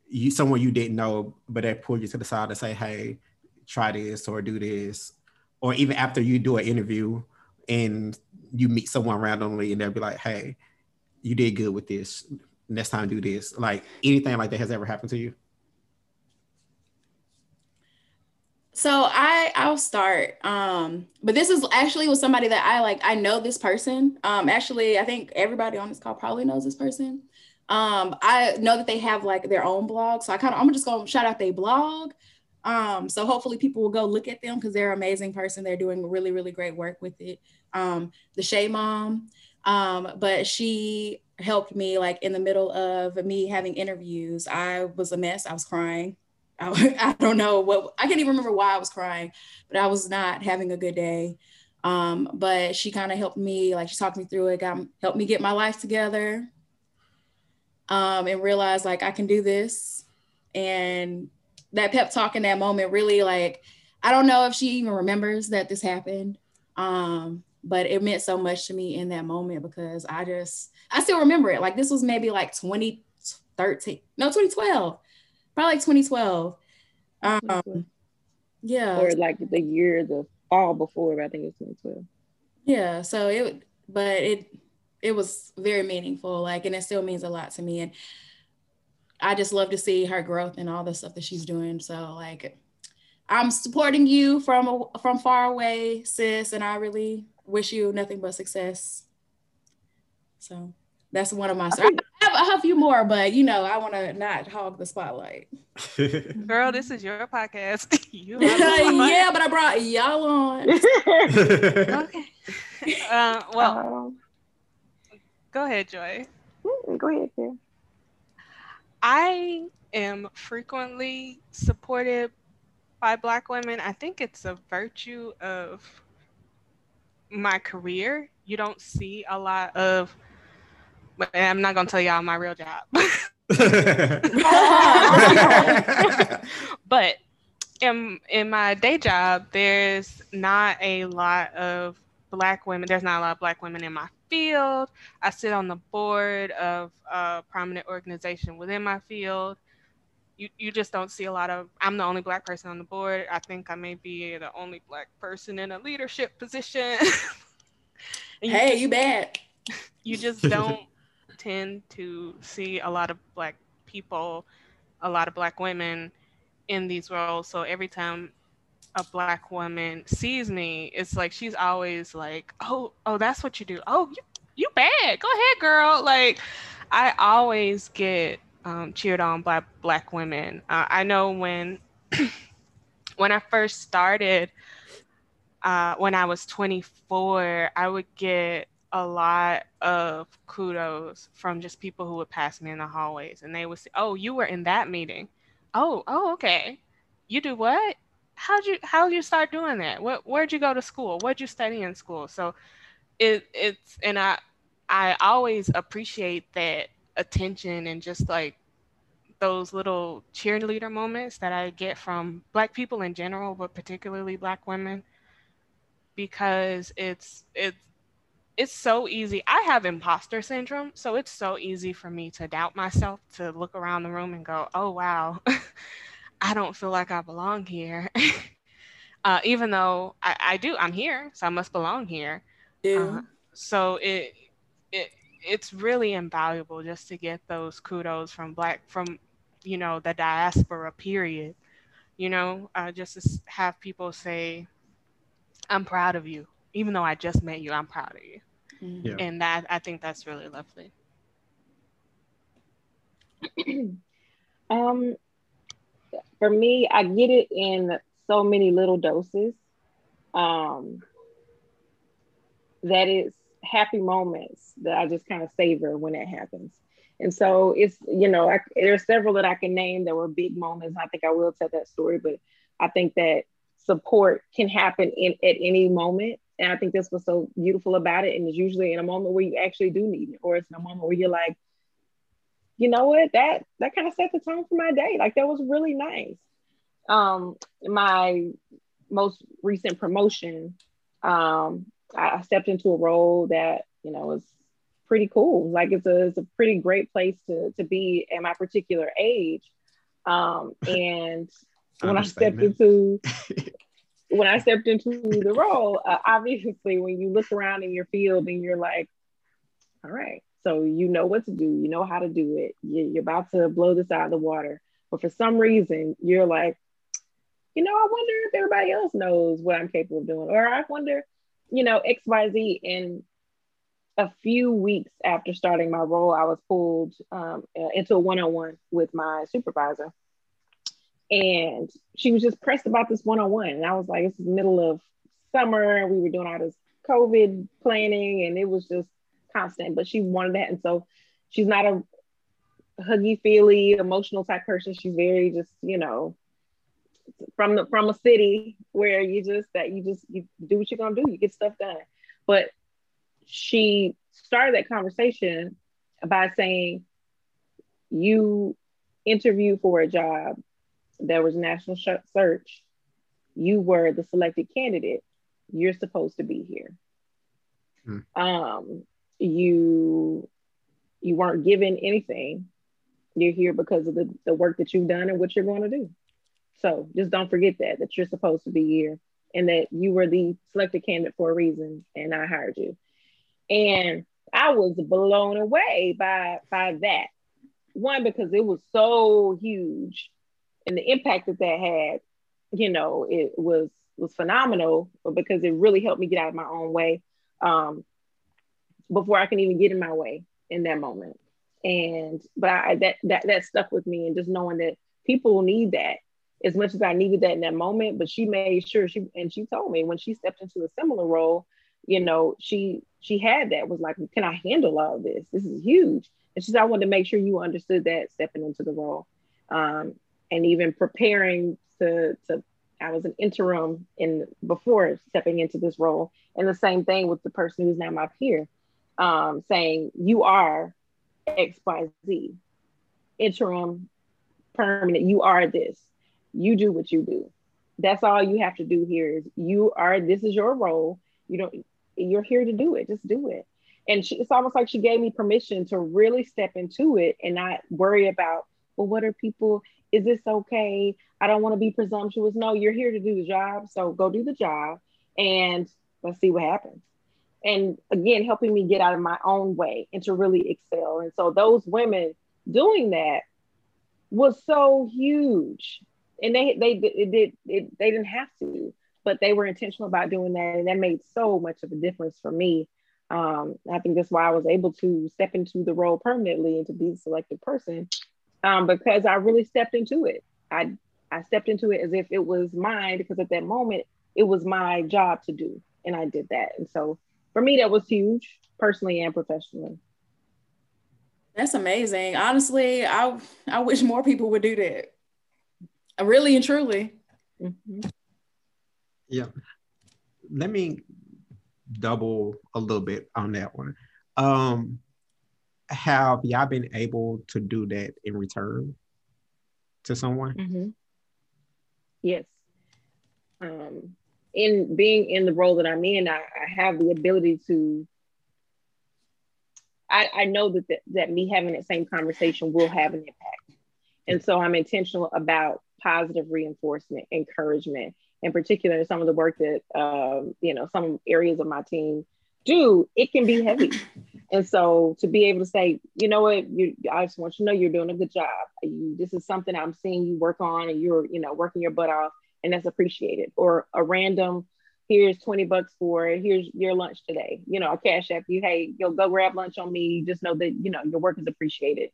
you someone you didn't know but they pull you to the side and say hey try this or do this or even after you do an interview and you meet someone randomly and they'll be like hey you did good with this. Next time do this. Like anything like that has ever happened to you So I I'll start. Um, but this is actually with somebody that I like. I know this person. Um, actually, I think everybody on this call probably knows this person. Um, I know that they have like their own blog, so I kind of I'm just gonna shout out their blog. Um, so hopefully people will go look at them because they're amazing person. They're doing really really great work with it. Um, the Shay Mom, um, but she helped me like in the middle of me having interviews. I was a mess. I was crying. I, I don't know what I can't even remember why I was crying, but I was not having a good day. Um, but she kind of helped me, like she talked me through it, got helped me get my life together, um, and realize like I can do this. And that pep talk in that moment really like I don't know if she even remembers that this happened. Um, but it meant so much to me in that moment because I just I still remember it. Like this was maybe like 2013, no 2012, probably like 2012. Um, yeah, or like the year, the fall before. I think it's 2012. Yeah, so it, but it it was very meaningful. Like, and it still means a lot to me. And I just love to see her growth and all the stuff that she's doing. So like, I'm supporting you from from far away, sis, and I really wish you nothing but success. So that's one of my. I, have, I have a few more, but you know, I want to not hog the spotlight. Girl, this is your podcast. you yeah, but I brought y'all on. okay. Uh, well, um, go ahead, Joy. Mm, go ahead, Kim. I am frequently supported by Black women. I think it's a virtue of my career, you don't see a lot of. I'm not gonna tell y'all my real job. but in in my day job, there's not a lot of black women. There's not a lot of black women in my field. I sit on the board of a prominent organization within my field you, you just don't see a lot of i'm the only black person on the board i think i may be the only black person in a leadership position you hey just, you bad you just don't tend to see a lot of black people a lot of black women in these roles. So every time a black woman sees me it's like she's always like oh oh that's what you do. Oh you, you bad. Go ahead girl. Like i always get um, cheered on by Black women. Uh, I know when when I first started, uh, when I was 24, I would get a lot of kudos from just people who would pass me in the hallways, and they would say, "Oh, you were in that meeting. Oh, oh, okay. You do what? How'd you how'd you start doing that? What where'd you go to school? What'd you study in school?" So, it it's and I I always appreciate that attention and just like those little cheerleader moments that I get from black people in general, but particularly black women, because it's it's it's so easy. I have imposter syndrome, so it's so easy for me to doubt myself, to look around the room and go, "Oh wow, I don't feel like I belong here," uh, even though I, I, do. I'm here, so I must belong here. Yeah. Uh, so it it it's really invaluable just to get those kudos from black from you know the diaspora period you know uh, just to have people say i'm proud of you even though i just met you i'm proud of you mm-hmm. yeah. and that i think that's really lovely um for me i get it in so many little doses um that it's happy moments that I just kind of savor when it happens. And so it's, you know, I, there's several that I can name that were big moments. I think I will tell that story, but I think that support can happen in at any moment. And I think that's what's so beautiful about it. And it's usually in a moment where you actually do need it, or it's in a moment where you're like, you know what, that that kind of set the tone for my day. Like that was really nice. Um, my most recent promotion, um, I stepped into a role that you know was pretty cool. Like it's a it's a pretty great place to to be at my particular age. Um, and when I stepped into when I stepped into the role, uh, obviously when you look around in your field and you're like, all right, so you know what to do, you know how to do it, you're about to blow this out of the water, but for some reason you're like, you know, I wonder if everybody else knows what I'm capable of doing, or I wonder, you know, X, Y, Z. And a few weeks after starting my role, I was pulled um, uh, into a one-on-one with my supervisor, and she was just pressed about this one-on-one, and I was like, "It's the middle of summer, and we were doing all this COVID planning, and it was just constant." But she wanted that, and so she's not a huggy feely emotional type person. She's very just you know from the from a city where you just that you just you do what you're gonna do. You get stuff done. But she started that conversation by saying you interview for a job there was national search you were the selected candidate you're supposed to be here hmm. um you you weren't given anything you're here because of the, the work that you've done and what you're going to do. So just don't forget that, that you're supposed to be here and that you were the selected candidate for a reason and I hired you. And I was blown away by, by that. One, because it was so huge and the impact that that had, you know, it was was phenomenal because it really helped me get out of my own way um, before I can even get in my way in that moment and but I that that that stuck with me and just knowing that people need that as much as I needed that in that moment. But she made sure she and she told me when she stepped into a similar role, you know, she she had that was like, can I handle all this? This is huge. And she said, I wanted to make sure you understood that stepping into the role. Um, and even preparing to to I was an interim in before stepping into this role. And the same thing with the person who's now my peer, um, saying you are XYZ, interim, permanent. You are this. You do what you do. That's all you have to do here is you are, this is your role. You don't, you're here to do it. Just do it. And she, it's almost like she gave me permission to really step into it and not worry about, well, what are people, is this okay? I don't want to be presumptuous. No, you're here to do the job. So go do the job and let's see what happens and again helping me get out of my own way and to really excel and so those women doing that was so huge and they they it did it, they didn't have to but they were intentional about doing that and that made so much of a difference for me um, i think that's why i was able to step into the role permanently and to be the selected person um, because i really stepped into it i i stepped into it as if it was mine because at that moment it was my job to do and i did that and so for me, that was huge, personally and professionally. That's amazing. Honestly, I I wish more people would do that. Really and truly. Mm-hmm. Yeah. Let me double a little bit on that one. Um, have y'all been able to do that in return to someone? Mm-hmm. Yes. Um, in being in the role that I'm in, I, I have the ability to. I, I know that, that that me having that same conversation will have an impact, and so I'm intentional about positive reinforcement, encouragement, in particular, some of the work that um, you know some areas of my team do. It can be heavy, and so to be able to say, you know what, you, I just want you to know you're doing a good job. You, this is something I'm seeing you work on, and you're you know working your butt off and that's appreciated. Or a random, here's 20 bucks for it, here's your lunch today. You know, a cash app you, hey, you'll go grab lunch on me. Just know that, you know, your work is appreciated.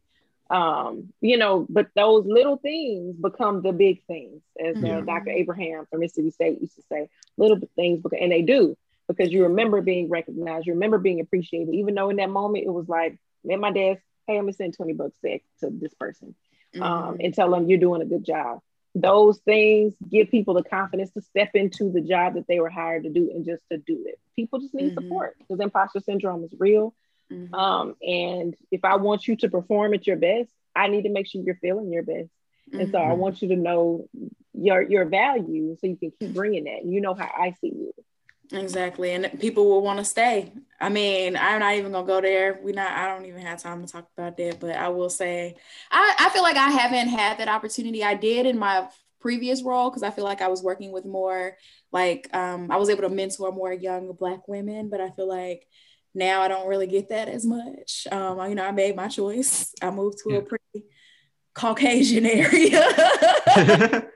Um, you know, but those little things become the big things, as uh. Dr. Abraham from Mississippi State used to say, little things, and they do because you remember being recognized, you remember being appreciated, even though in that moment it was like, at my desk, hey, I'm gonna send 20 bucks back to this person mm-hmm. um, and tell them you're doing a good job those things give people the confidence to step into the job that they were hired to do and just to do it. People just need mm-hmm. support because imposter syndrome is real. Mm-hmm. Um, and if I want you to perform at your best, I need to make sure you're feeling your best. And so I mm-hmm. want you to know your your value so you can keep bringing that. You know how I see you. Exactly. And people will want to stay. I mean, I'm not even gonna go there. We not I don't even have time to talk about that, but I will say I, I feel like I haven't had that opportunity. I did in my previous role because I feel like I was working with more like um, I was able to mentor more young black women, but I feel like now I don't really get that as much. Um, you know, I made my choice. I moved to yeah. a pretty Caucasian area.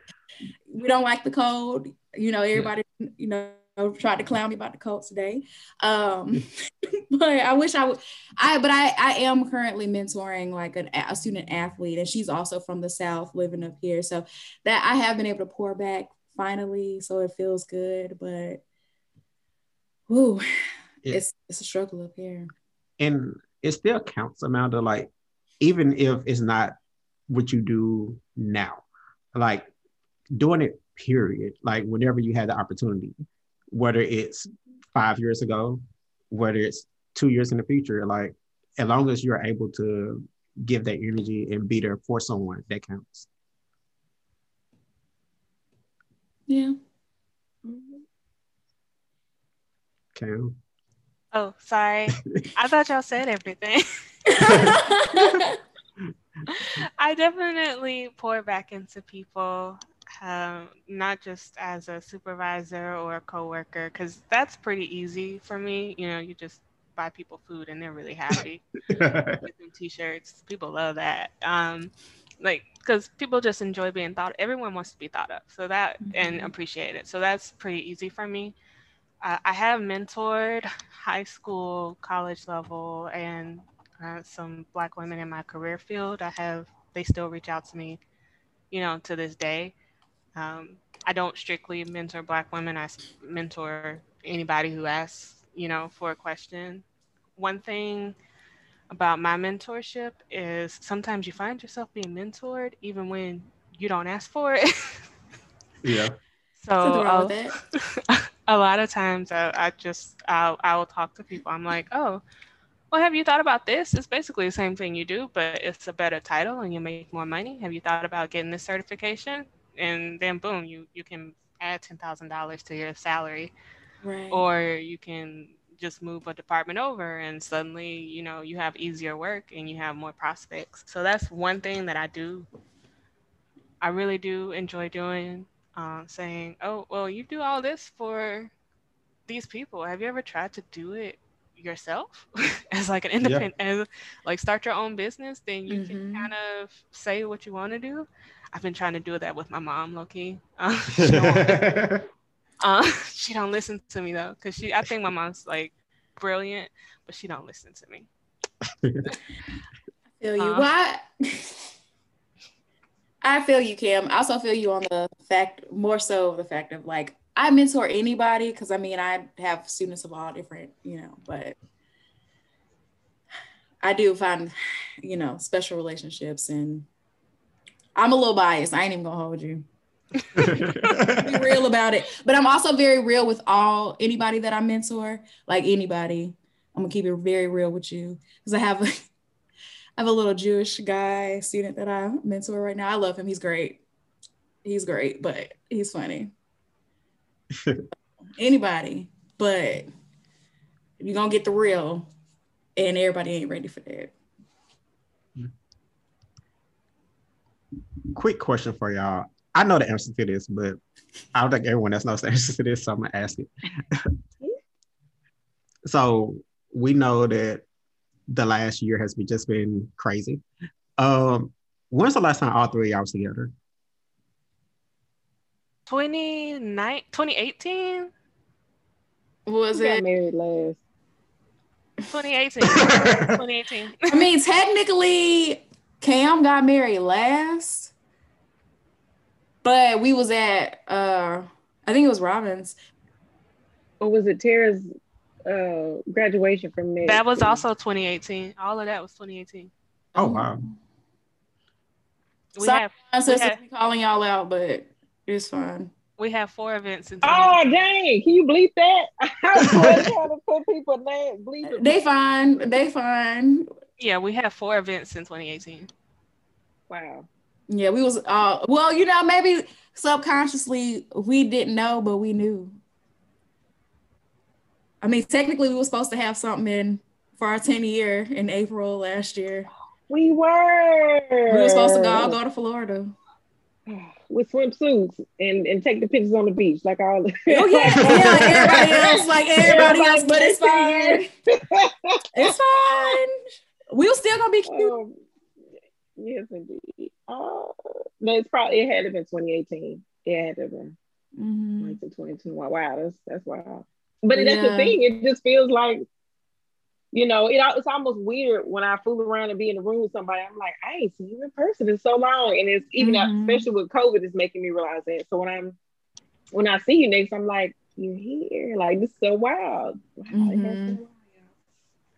we don't like the cold. You know, everybody, yeah. you know, tried to clown me about the Colts today. Um, but I wish I would. I but I I am currently mentoring like an, a student athlete, and she's also from the South, living up here. So that I have been able to pour back finally, so it feels good. But whoo, it's it's a struggle up here. And it still counts, Amanda. Like even if it's not what you do now, like doing it. Period. Like whenever you had the opportunity, whether it's five years ago, whether it's two years in the future, like as long as you're able to give that energy and be there for someone, that counts. Yeah. Cam. Oh, sorry. I thought y'all said everything. I definitely pour back into people um, not just as a supervisor or a coworker, because that's pretty easy for me. You know, you just buy people food and they're really happy. t-shirts, people love that. Um, like, because people just enjoy being thought. Everyone wants to be thought of, so that mm-hmm. and appreciate it. So that's pretty easy for me. Uh, I have mentored high school, college level, and uh, some Black women in my career field. I have they still reach out to me, you know, to this day. Um, I don't strictly mentor Black women. I mentor anybody who asks, you know, for a question. One thing about my mentorship is sometimes you find yourself being mentored even when you don't ask for it. yeah. So a lot of times I, I just I'll, I will talk to people. I'm like, oh, well, have you thought about this? It's basically the same thing you do, but it's a better title and you make more money. Have you thought about getting this certification? And then boom, you you can add ten thousand dollars to your salary, right. or you can just move a department over and suddenly you know you have easier work and you have more prospects. So that's one thing that I do. I really do enjoy doing. Uh, saying, "Oh, well, you do all this for these people. Have you ever tried to do it yourself as like an independent yeah. as like start your own business then you mm-hmm. can kind of say what you want to do i've been trying to do that with my mom loki uh, she, don't, uh, she don't listen to me though because she i think my mom's like brilliant but she don't listen to me i feel you why I feel you, Kim. I also feel you on the fact, more so the fact of like I mentor anybody because I mean I have students of all different, you know, but I do find, you know, special relationships and I'm a little biased. I ain't even gonna hold you. be real about it. But I'm also very real with all anybody that I mentor, like anybody. I'm gonna keep it very real with you because I have a I have a little Jewish guy student that I mentor right now. I love him. He's great. He's great, but he's funny. anybody, but you're gonna get the real, and everybody ain't ready for that. Quick question for y'all. I know the answer to this, but I don't think everyone else knows the answer to this, so I'm gonna ask it. so we know that the last year has been just been crazy. Um, when's the last time all three of y'all was together? 2018? Was it? married last. 2018. 2018. I mean, technically, Cam got married last, but we was at uh I think it was Robin's. Or was it Tara's uh graduation from May? That was also 2018. All of that was 2018. Oh wow. We Sorry, have, we have, calling y'all out, but it's fine. We have four events. In oh dang! Can you bleep that? I was trying to put people name. Bleep it. They fine. They fine. Yeah, we have four events in 2018. Wow. Yeah, we was uh well, you know, maybe subconsciously we didn't know, but we knew. I mean, technically we were supposed to have something in for our 10 year in April last year. We were. We were supposed to go, go to Florida with swimsuits and, and take the pictures on the beach like all. oh yeah, yeah, everybody else, like everybody, everybody else, but it's fine. it's fine. We're still gonna be cute. Um, yes, indeed. Uh, but it's probably it had to been 2018. Yeah, it been. Mm-hmm. 2021. Wow, that's that's wild. But yeah. that's the thing. It just feels like, you know, it, it's almost weird when I fool around and be in the room with somebody. I'm like, I ain't seen you in person in so long, and it's even mm-hmm. especially with COVID, it's making me realize that. So when I'm when I see you next, I'm like, you're here. Like this is so wild. Wow, mm-hmm.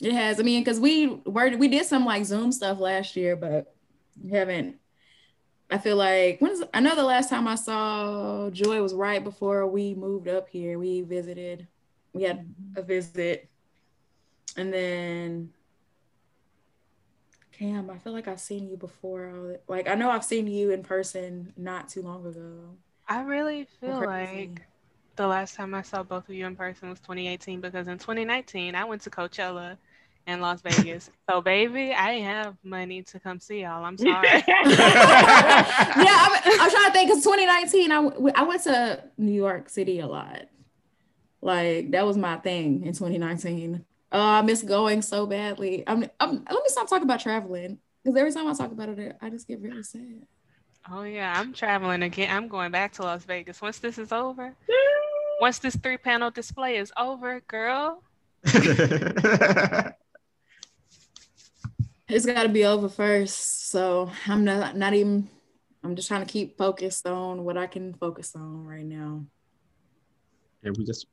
It has. I mean, because we were we did some like Zoom stuff last year, but we haven't. I feel like when is I know the last time I saw Joy was right before we moved up here. We visited. We had a visit, and then Cam. I feel like I've seen you before. Like I know I've seen you in person not too long ago. I really feel like the last time I saw both of you in person was 2018 because in 2019 I went to Coachella in Las Vegas. so baby, I have money to come see y'all. I'm sorry. yeah, I'm, I'm, trying to think because 2019 I, I went to New York City a lot. Like that was my thing in 2019. Oh, I miss going so badly. I'm, I'm let me stop talking about traveling because every time I talk about it, I just get really sad. Oh yeah, I'm traveling again. I'm going back to Las Vegas once this is over. once this three panel display is over, girl. it's got to be over first. So I'm not not even. I'm just trying to keep focused on what I can focus on right now. And we just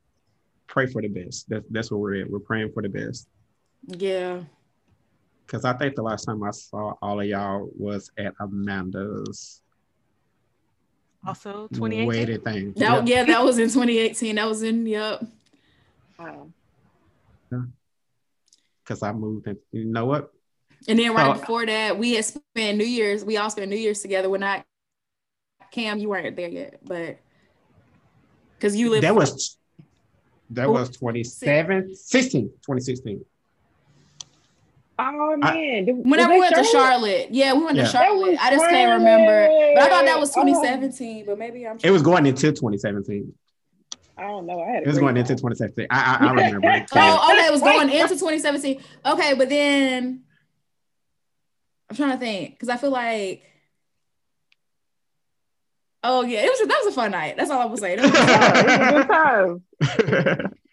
pray for the best. That's that's what we're at. We're praying for the best. Yeah. Because I think the last time I saw all of y'all was at Amanda's also 2018. thing. That, yeah. yeah, that was in 2018. That was in yep. Wow. Because I moved and you know what? And then right before that, we had spent New Year's. We all spent New Year's together. When I Cam, you weren't there yet, but because you lived. That was that was 27, 16, 2016. Oh man! I, Whenever we went Charlotte? to Charlotte, yeah, we went yeah. to Charlotte. I just can't remember, but I thought that was 2017. Oh. But maybe I'm. It was going into 2017. I don't know. I had it was going into 2017. I I, I remember. oh, okay. It was going into 2017. Okay, but then I'm trying to think because I feel like. Oh yeah, it was that was a fun night. That's all I was saying. It was, a good time.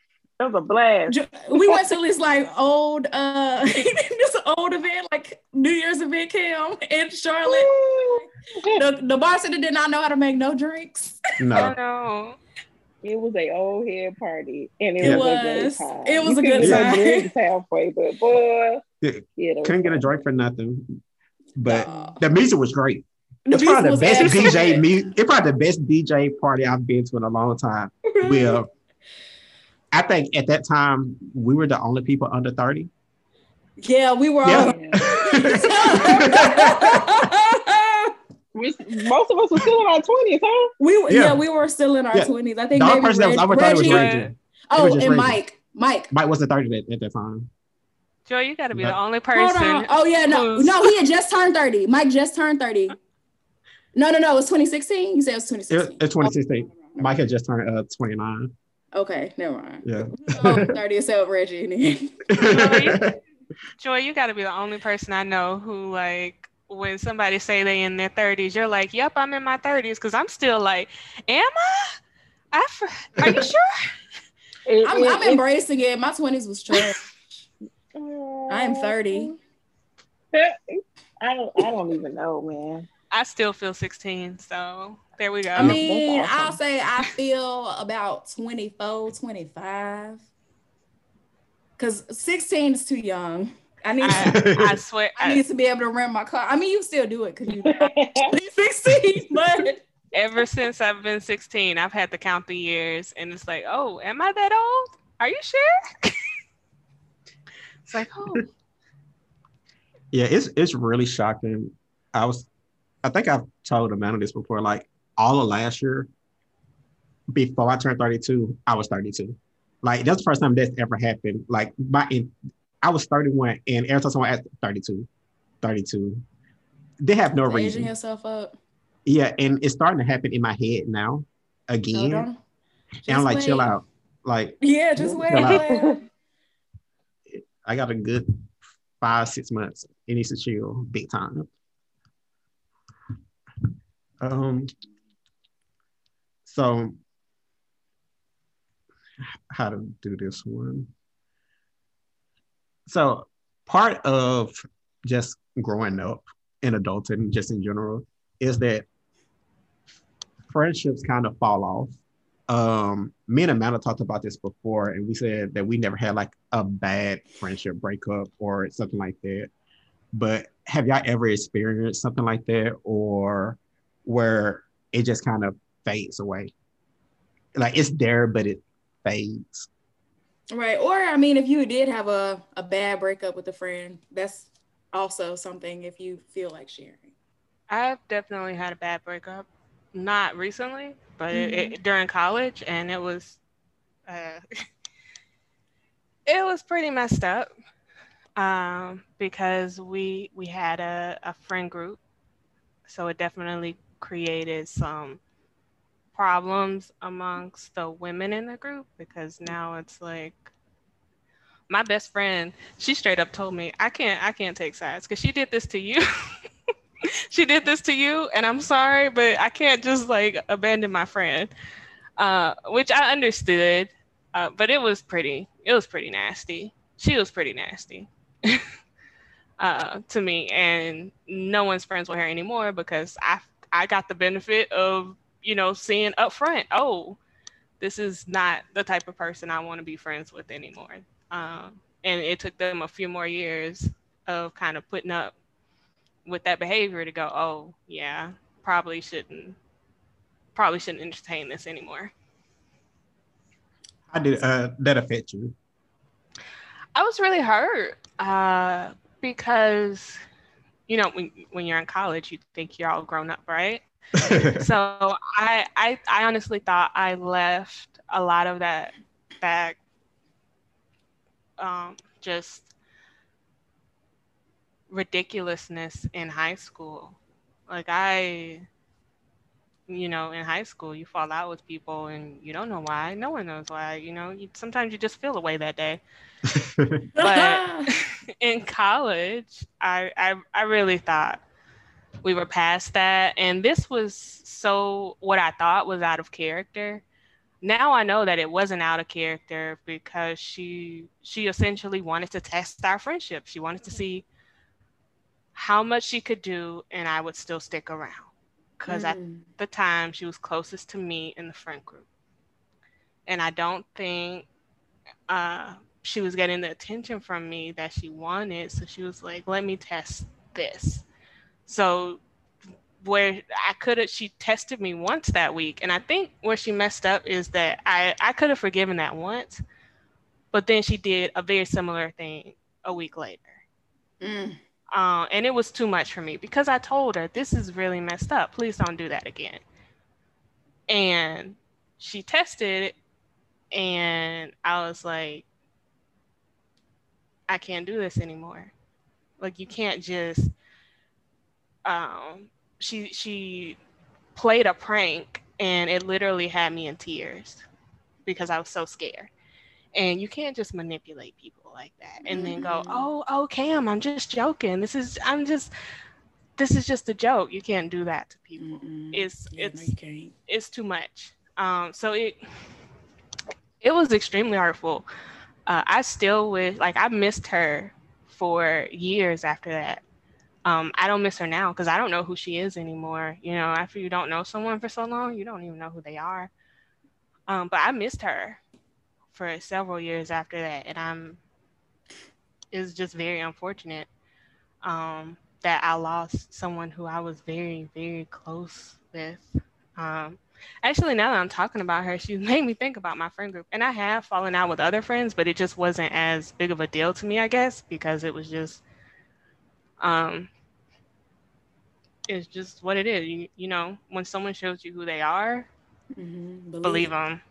It was a blast. We went to this like old uh this old event, like New Year's event Cam in Charlotte. the, the bartender did not know how to make no drinks. No. no. It was a old head party, and it, it was, it was, a good time. It was you a good time. halfway, but boy, yeah, yeah couldn't get a drink for nothing. But no. the music was great. The it's probably the best DJ. It's probably the best DJ party I've been to in a long time. Well, I think at that time we were the only people under 30. Yeah, we were yeah. we, most of us were still in our 20s, huh? We yeah. yeah we were still in our yeah. 20s. I think the maybe person Reg, that was over 30 was Reggie. Oh, and Reggie. Mike. Mike. Mike was the 30 at, at that time. Joe, you got to be the only person. Oh yeah, no, no, he had just turned 30. Mike just turned 30. No, no, no, it was 2016. You said it was 2016. It, it's 2016. Oh. Mike had just turned uh, 29. Okay, never mind. Yeah. Oh, 30 yourself, Reggie. Joy, you got to be the only person I know who like when somebody say they in their 30s, you're like, "Yep, I'm in my 30s," because I'm still like, "Am I? I fr- are you sure?" it, I'm, it, I'm embracing it. My 20s was trash. I am 30. I don't. I don't even know, man. I still feel 16, so there we go. I mean, awesome. I'll say I feel about 24, 25. Because 16 is too young. I need I, to, I swear I, I need to be able to rent my car. I mean, you still do it because you're 16, but ever since I've been 16, I've had to count the years and it's like, oh, am I that old? Are you sure? it's like, oh. Yeah, it's it's really shocking. I was I think I've told Amanda this before. Like all of last year, before I turned 32, I was 32. Like that's the first time that's ever happened. Like my, in, I was 31, and every time someone asked 32, 32, they have no reason. Aging yourself up. Yeah, and it's starting to happen in my head now again. and I'm like, wait. chill out. Like, yeah, just wait. I got a good five, six months. It needs to chill big time. Um, So, how to do this one? So, part of just growing up in adulting, just in general, is that friendships kind of fall off. Um, me and Amanda talked about this before, and we said that we never had like a bad friendship breakup or something like that. But have y'all ever experienced something like that, or where it just kind of fades away? Like it's there, but it fades. Right. Or I mean, if you did have a, a bad breakup with a friend, that's also something if you feel like sharing. I've definitely had a bad breakup. Not recently, but mm-hmm. it, it, during college, and it was, uh, it was pretty messed up, um, because we we had a, a friend group, so it definitely created some problems amongst the women in the group because now it's like my best friend she straight up told me i can't i can't take sides because she did this to you. She did this to you and i'm sorry but i can't just like abandon my friend uh, which i understood uh, but it was pretty it was pretty nasty. She was pretty nasty uh, to me and no one's friends with her anymore because i i got the benefit of you know, seeing up front, oh, this is not the type of person I want to be friends with anymore. Um, and it took them a few more years of kind of putting up with that behavior to go, oh, yeah, probably shouldn't, probably shouldn't entertain this anymore. How did uh, that affect you? I was really hurt uh, because, you know, when, when you're in college, you think you're all grown up, right? so I, I I honestly thought I left a lot of that back um, just ridiculousness in high school. Like I you know, in high school, you fall out with people and you don't know why. No one knows why. You know, you, sometimes you just feel away that day. but in college, I, I I really thought we were past that and this was so what i thought was out of character now i know that it wasn't out of character because she she essentially wanted to test our friendship she wanted to see how much she could do and i would still stick around because mm. at the time she was closest to me in the friend group and i don't think uh, she was getting the attention from me that she wanted so she was like let me test this so where I could have, she tested me once that week. And I think where she messed up is that I, I could have forgiven that once, but then she did a very similar thing a week later. Mm. Uh, and it was too much for me because I told her, this is really messed up. Please don't do that again. And she tested and I was like, I can't do this anymore. Like, you can't just um, she she played a prank and it literally had me in tears because I was so scared. And you can't just manipulate people like that and then go, mm-hmm. "Oh, oh, Cam, I'm just joking. This is I'm just this is just a joke. You can't do that to people. Mm-mm. It's yeah, it's no, it's too much. Um, so it it was extremely hurtful. Uh, I still wish like I missed her for years after that um, I don't miss her now because I don't know who she is anymore. You know, after you don't know someone for so long, you don't even know who they are. Um, but I missed her for several years after that, and I'm. It's just very unfortunate um, that I lost someone who I was very, very close with. Um, actually, now that I'm talking about her, she made me think about my friend group, and I have fallen out with other friends, but it just wasn't as big of a deal to me, I guess, because it was just um, it's just what it is. You, you know, when someone shows you who they are, mm-hmm. believe. believe. them.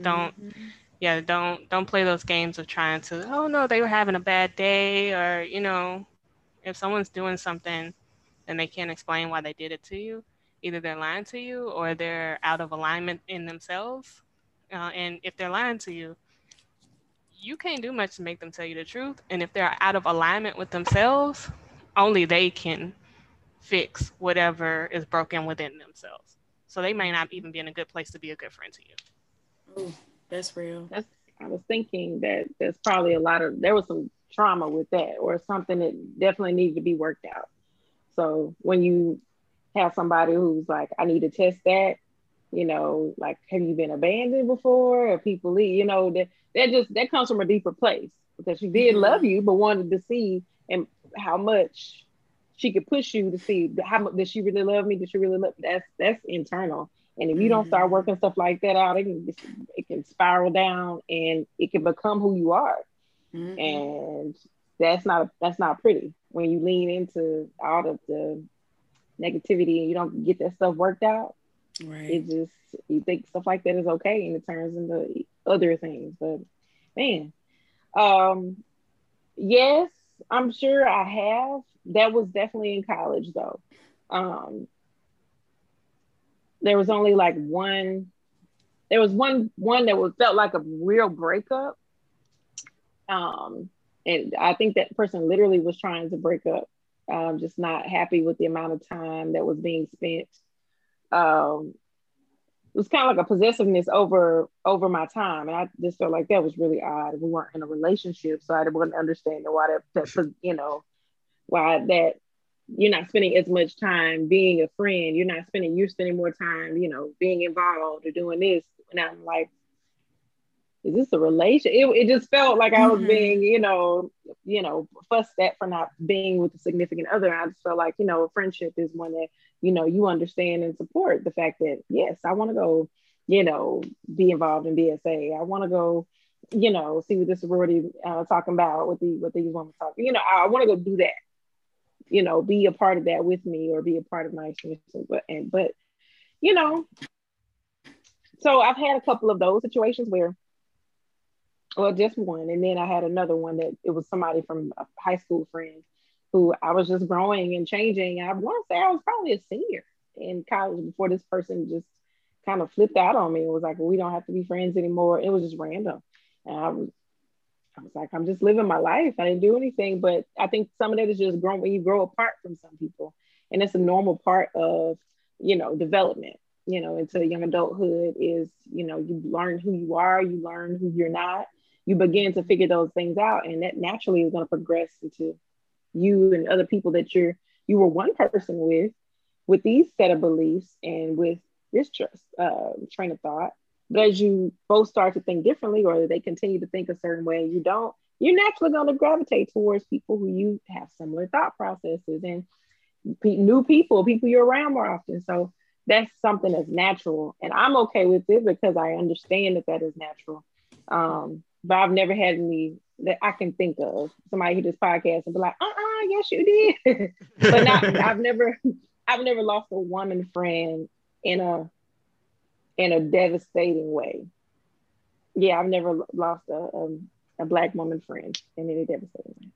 Don't, mm-hmm. Yeah, don't don't play those games of trying to. Oh no, they were having a bad day, or you know, if someone's doing something and they can't explain why they did it to you, either they're lying to you or they're out of alignment in themselves. Uh, and if they're lying to you, you can't do much to make them tell you the truth. And if they're out of alignment with themselves, only they can fix whatever is broken within themselves. So they may not even be in a good place to be a good friend to you. Oh, that's real. That's I was thinking that there's probably a lot of there was some trauma with that or something that definitely needed to be worked out. So when you have somebody who's like, I need to test that, you know, like have you been abandoned before or people leave, you know, that that just that comes from a deeper place because she did mm-hmm. love you but wanted to see and how much she could push you to see how much does she really love me? Does she really love? That's that's internal. And if you don't start mm-hmm. working stuff like that out, it can it can spiral down and it can become who you are. Mm-hmm. And that's not that's not pretty when you lean into all of the negativity and you don't get that stuff worked out. Right. It just you think stuff like that is okay and it turns into other things. But man, um, yes, I'm sure I have. That was definitely in college though. Um, there was only like one there was one one that was felt like a real breakup. Um and i think that person literally was trying to break up um just not happy with the amount of time that was being spent. Um it was kind of like a possessiveness over over my time. And i just felt like that was really odd. We weren't in a relationship so i wasn't understanding why that, that you know why that you're not spending as much time being a friend. You're not spending, you're spending more time, you know, being involved or doing this. And I'm like, is this a relation? It, it just felt like I was mm-hmm. being, you know, you know, fussed at for not being with a significant other. I just felt like, you know, a friendship is one that, you know, you understand and support the fact that, yes, I want to go, you know, be involved in BSA. I want to go, you know, see what this sorority uh, talking about, what the what these women talking. You know, I, I want to go do that you know, be a part of that with me or be a part of my experience. But and but you know, so I've had a couple of those situations where, well, just one, and then I had another one that it was somebody from a high school friend who I was just growing and changing. I want to say I was probably a senior in college before this person just kind of flipped out on me and was like, well, "We don't have to be friends anymore." It was just random, and I was I was like, I'm just living my life. I didn't do anything. But I think some of that is just growing when you grow apart from some people. And it's a normal part of, you know, development, you know, into young adulthood is, you know, you learn who you are, you learn who you're not. You begin to figure those things out. And that naturally is going to progress into you and other people that you're you were one person with, with these set of beliefs and with this trust, uh, train of thought but as you both start to think differently, or they continue to think a certain way, you don't, you're naturally going to gravitate towards people who you have similar thought processes and new people, people you're around more often. So that's something that's natural. And I'm okay with it because I understand that that is natural. Um, but I've never had any that I can think of somebody who this podcast and be like, uh uh yes, you did. but not, I've never, I've never lost a woman friend in a in a devastating way. Yeah, I've never lost a, a, a black woman friend in any devastating way.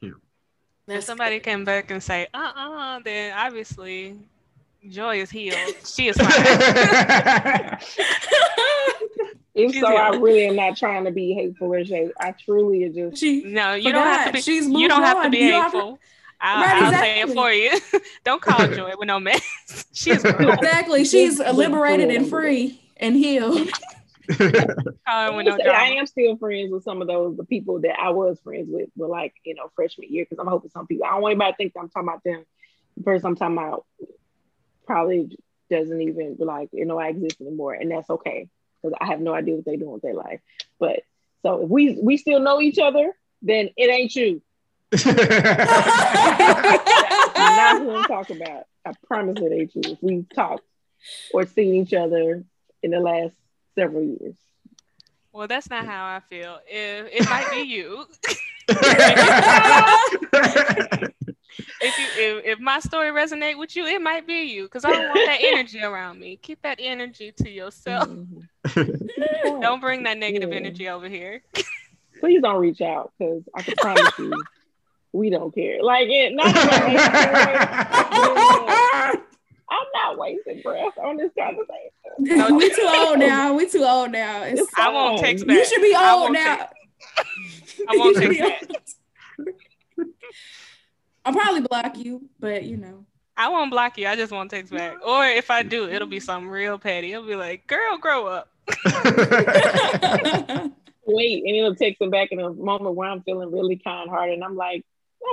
Yeah. If somebody came back and say, uh uh then obviously Joy is healed. She is fine. if She's so, healed. I really am not trying to be hateful or shade. I truly just she, no, you don't have to be. She's you don't have to be hateful. I'll, right, I'll exactly. say it for you. Don't call Joy with no mess. She's exactly. She's liberated and free and healed. no I am still friends with some of those the people that I was friends with were like you know freshman year because I'm hoping some people I don't want anybody to think I'm talking about them. The person I'm talking about probably doesn't even like you know I exist anymore, and that's okay because I have no idea what they're doing with their life. But so if we we still know each other, then it ain't you not who I'm talking about. I promise it ain't you. If we've talked or seen each other in the last several years. Well, that's not how I feel. It, it might be you. if you if, if my story resonate with you, it might be you because I don't want that energy around me. Keep that energy to yourself. Mm-hmm. don't bring that negative yeah. energy over here. Please don't reach out because I can promise you we don't care. Like it, not I'm not wasting breath on this conversation. No, we too old now. We too old now. It's I won't text back. You should be old now. I won't text back. I'll probably block you, but you know. I won't block you. I just won't text back. Or if I do, it'll be something real petty. It'll be like, "Girl, grow up." Wait, and it'll text him back in a moment where I'm feeling really kind hearted, and I'm like,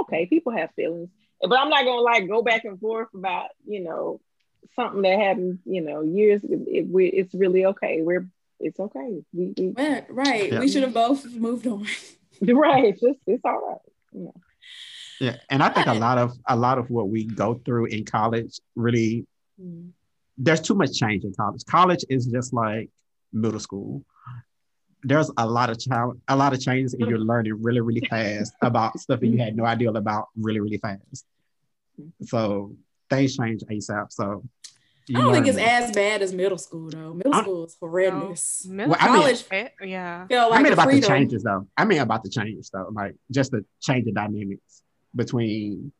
okay, people have feelings, but I'm not gonna like go back and forth about you know something that happened you know years. It, we, it's really okay. We're it's okay. We, we right. Yeah. We should have both moved on. right. It's just it's all right. Yeah. Yeah, and I think a lot of a lot of what we go through in college really mm. there's too much change in college. College is just like middle school. There's a lot of child, a lot of changes, and you're learning really, really fast about stuff that you had no idea about really, really fast. So things change ASAP. So I don't think it's as bad as middle school though. Middle I'm, school is horrendous. No, well, college, I mean, yeah. Like I mean about freedom. the changes though. I mean about the changes though, like just the change of dynamics between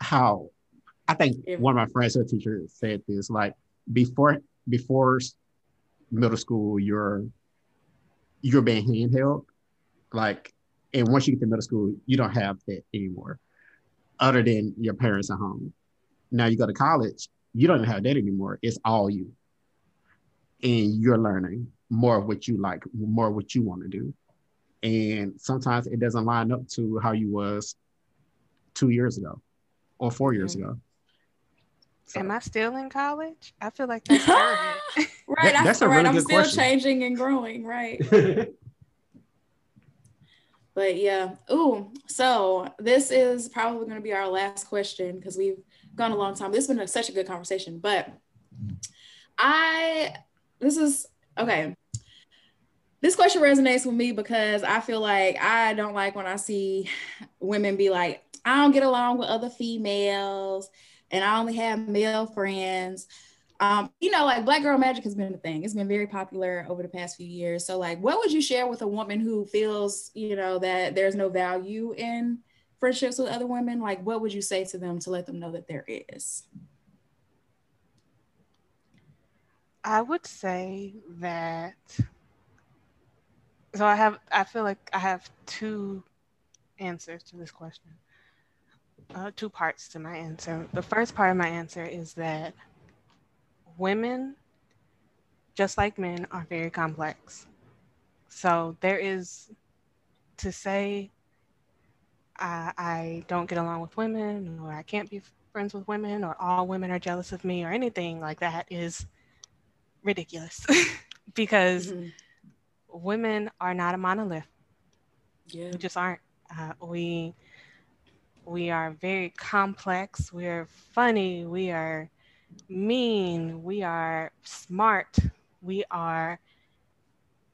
how I think yeah. one of my friends, her teacher, said this like before before middle school, you're you're being handheld, like, and once you get to middle school, you don't have that anymore, other than your parents at home. Now you go to college, you don't have that anymore. It's all you, and you're learning more of what you like, more of what you want to do and sometimes it doesn't line up to how you was two years ago or 4 years mm-hmm. ago. So. Am I still in college? I feel like that's right. That, that's I, a right. Really I'm still question. changing and growing, right? but yeah. Ooh, so this is probably going to be our last question because we've gone a long time. This has been a, such a good conversation, but I this is okay this question resonates with me because I feel like I don't like when I see women be like, I don't get along with other females and I only have male friends. Um, you know, like black girl magic has been a thing. It's been very popular over the past few years. So, like, what would you share with a woman who feels, you know, that there's no value in friendships with other women? Like, what would you say to them to let them know that there is? I would say that so I have I feel like I have two answers to this question. Uh, two parts to my answer. The first part of my answer is that women, just like men, are very complex. So there is to say I, I don't get along with women or I can't be friends with women or all women are jealous of me or anything like that is ridiculous because mm-hmm women are not a monolith. Yeah. We just aren't. Uh, we we are very complex. We are funny. We are mean. We are smart. We are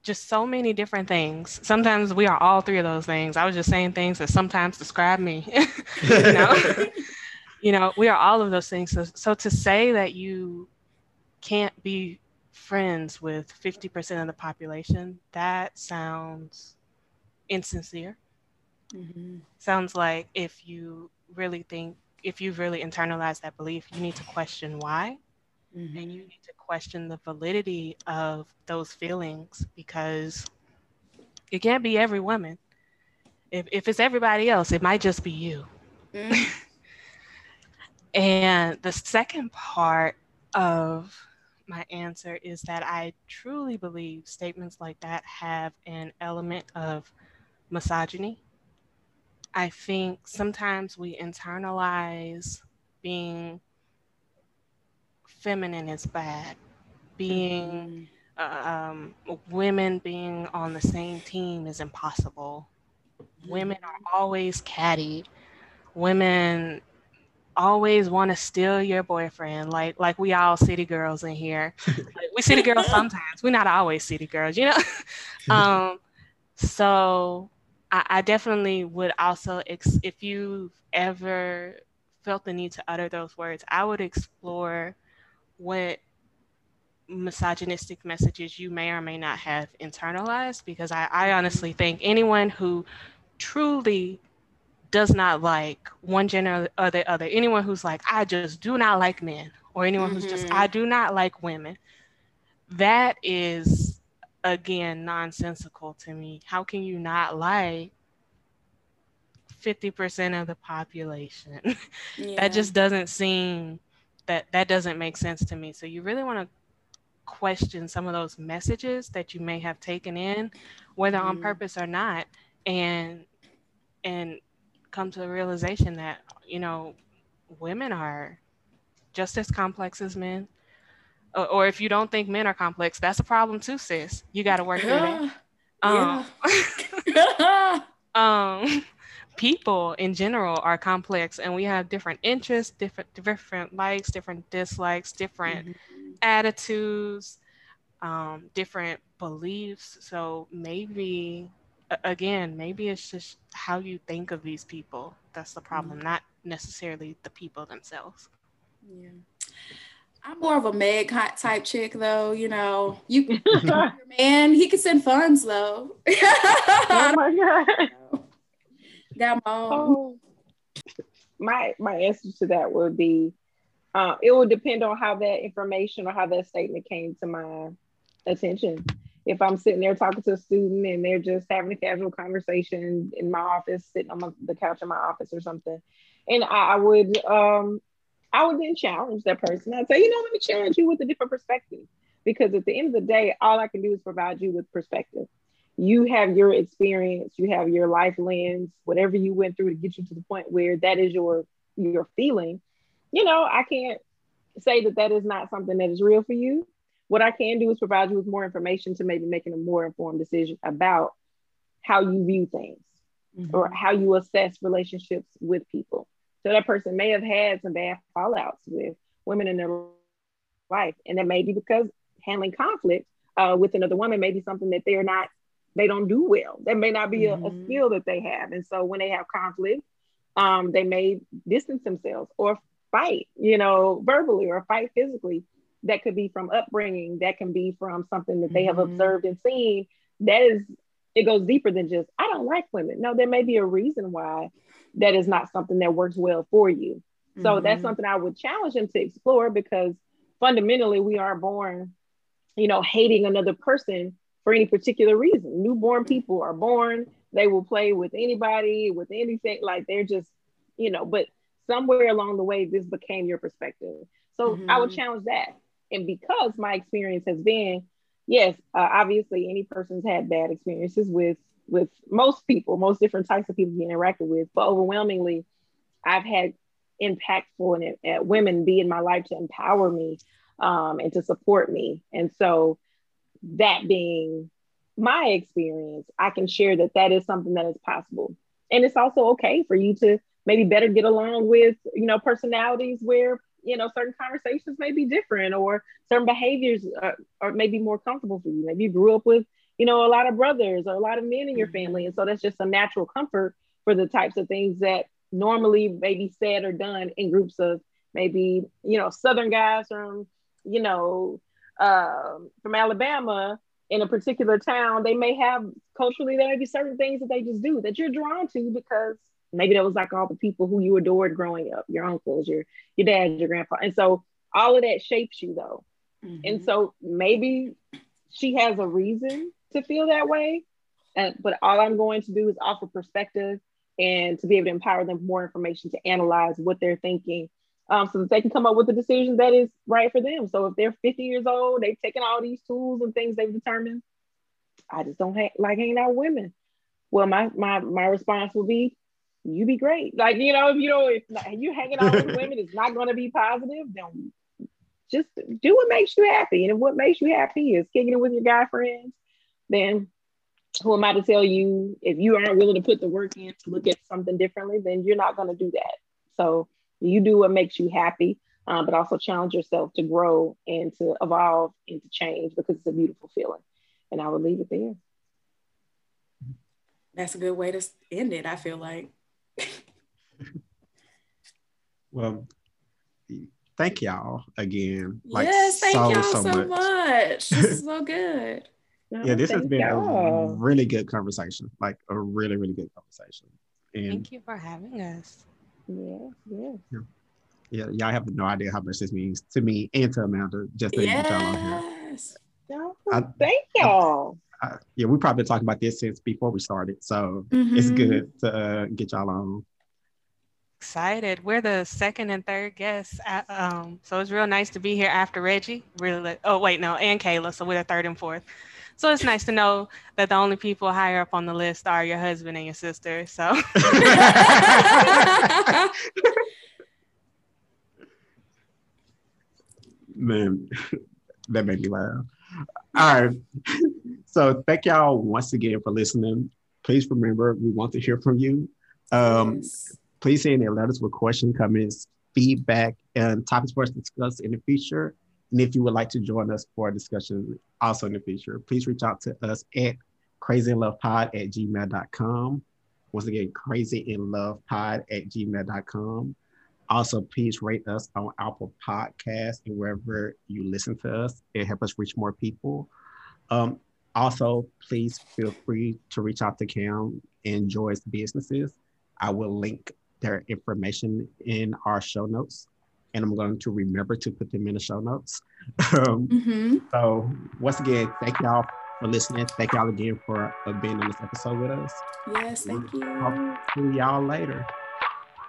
just so many different things. Sometimes we are all three of those things. I was just saying things that sometimes describe me. you know, you know, we are all of those things. So, so to say that you can't be friends with 50% of the population, that sounds insincere. Mm-hmm. Sounds like if you really think, if you've really internalized that belief, you need to question why. Mm-hmm. And you need to question the validity of those feelings because it can't be every woman. If, if it's everybody else, it might just be you. Mm-hmm. and the second part of my answer is that I truly believe statements like that have an element of misogyny. I think sometimes we internalize being feminine is bad, being mm-hmm. um, women being on the same team is impossible. Women are always catty. Women always want to steal your boyfriend. Like like we all city girls in here. Like, we city girls sometimes. We're not always city girls you know? Um so I, I, definitely would also ex- if you've ever felt the need to utter those words i would explore what misogynistic messages you may or may not have internalized because I, I honestly think anyone who truly does not like one gender or the other. Anyone who's like, I just do not like men, or anyone mm-hmm. who's just, I mm-hmm. do not like women, that is again nonsensical to me. How can you not like 50% of the population. Yeah. that just doesn't seem that that doesn't make sense to me. So you really want to question some of those messages that you may have taken in, whether mm. on mm-hmm. purpose or not, and and come to the realization that you know women are just as complex as men. Or, or if you don't think men are complex, that's a problem too, sis. You got to work on it. Um, um, people in general are complex, and we have different interests, different different likes, different dislikes, different mm-hmm. attitudes, um, different beliefs. So maybe again, maybe it's just how you think of these people that's the problem, mm-hmm. not necessarily the people themselves. Yeah. I'm more of a Meg Hot type chick, though. You know, you man, he can send funds though. oh my god! Got my own. Oh. My my answer to that would be, uh, it would depend on how that information or how that statement came to my attention. If I'm sitting there talking to a student and they're just having a casual conversation in my office, sitting on the couch in my office or something, and I, I would um, I would then challenge that person. I'd say, you know, let me challenge you with a different perspective. Because at the end of the day, all I can do is provide you with perspective. You have your experience, you have your life lens, whatever you went through to get you to the point where that is your your feeling. You know, I can't say that that is not something that is real for you. What I can do is provide you with more information to maybe making a more informed decision about how you view things mm-hmm. or how you assess relationships with people. So that person may have had some bad fallouts with women in their life. And that may be because handling conflict uh, with another woman may be something that they're not, they don't do well. That may not be mm-hmm. a, a, mm-hmm. skill that they have. And so when they have conflict, um, they may distance themselves or fight, you know, verbally or fight physically. That could be from upbringing, that can be from something that they have mm-hmm. observed and seen. That is, it goes deeper than just, I don't like women. No, there may be a reason why that is not something that works well for you. So mm-hmm. that's something I would challenge them to explore because fundamentally we are born, you know, hating another person for any particular reason. Newborn people are born, they will play with anybody, with anything, like they're just, you know, but somewhere along the way, this became your perspective. So mm-hmm. I would mm-hmm. challenge that. And because my experience has been, yes, uh, obviously any person's had bad experiences with with most people, most different types of people you interacted with, but overwhelmingly, I've had impactful and uh, women be in my life to empower me um, and to support me. And so, that being my experience, I can share that that is something that is possible. And it's also okay for you to maybe better get along with, you know, personalities where, you know, certain conversations may be different or certain behaviors are, are maybe more comfortable for you. Maybe you grew up with you know, a lot of brothers or a lot of men in your mm-hmm. family. And so that's just a natural comfort for the types of things that normally maybe said or done in groups of maybe, you know, Southern guys from, you know, uh, from Alabama in a particular town. They may have culturally, there may be certain things that they just do that you're drawn to because maybe that was like all the people who you adored growing up, your uncles, your your dad, your grandpa. And so all of that shapes you though. Mm-hmm. And so maybe she has a reason to feel that way. And, but all I'm going to do is offer perspective and to be able to empower them with more information to analyze what they're thinking um, so that they can come up with a decision that is right for them. So if they're 50 years old, they've taken all these tools and things they've determined, I just don't ha- like hanging out with women. Well, my, my, my response will be, you be great. Like, you know, if you know, if you hanging out with women, it's not going to be positive, then just do what makes you happy. And if what makes you happy is kicking it with your guy friends, then who am I to tell you if you aren't willing to put the work in to look at something differently, then you're not going to do that. So you do what makes you happy, um, but also challenge yourself to grow and to evolve and to change because it's a beautiful feeling. And I would leave it there. That's a good way to end it, I feel like. well, thank y'all again. Like, yes, thank so, y'all so, so much. much. This is so good. No, yeah, this has been y'all. a really good conversation. Like a really, really good conversation. And thank you for having us. Yeah, yeah. Yeah, yeah y'all have no idea how much this means to me and to Amanda. Just to yes. y'all on here. No, I, thank y'all. uh, yeah, we probably talked about this since before we started, so mm-hmm. it's good to uh, get y'all on. Excited. We're the second and third guests. At, um, so it's real nice to be here after Reggie. Really, oh wait, no, and Kayla. So we're the third and fourth. So it's nice to know that the only people higher up on the list are your husband and your sister. So. Man, that made me laugh. All right. So thank y'all once again for listening. Please remember, we want to hear from you. Um, yes. Please send in letters with questions, comments, feedback, and topics for us to discuss in the future. And if you would like to join us for a discussion also in the future, please reach out to us at crazyinlovepod at gmail.com. Once again, crazyinlovepod at gmail.com. Also, please rate us on Apple Podcasts and wherever you listen to us. It helps us reach more people. Um, also, please feel free to reach out to Cam and Joy's businesses. I will link their information in our show notes, and I'm going to remember to put them in the show notes. um, mm-hmm. So, once again, thank y'all for listening. Thank y'all again for uh, being on this episode with us. Yes, thank we'll you. See y'all later.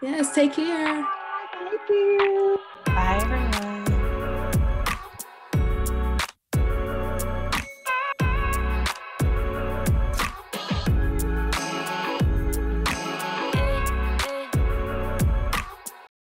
Yes, take care. Thank you. Bye, everyone.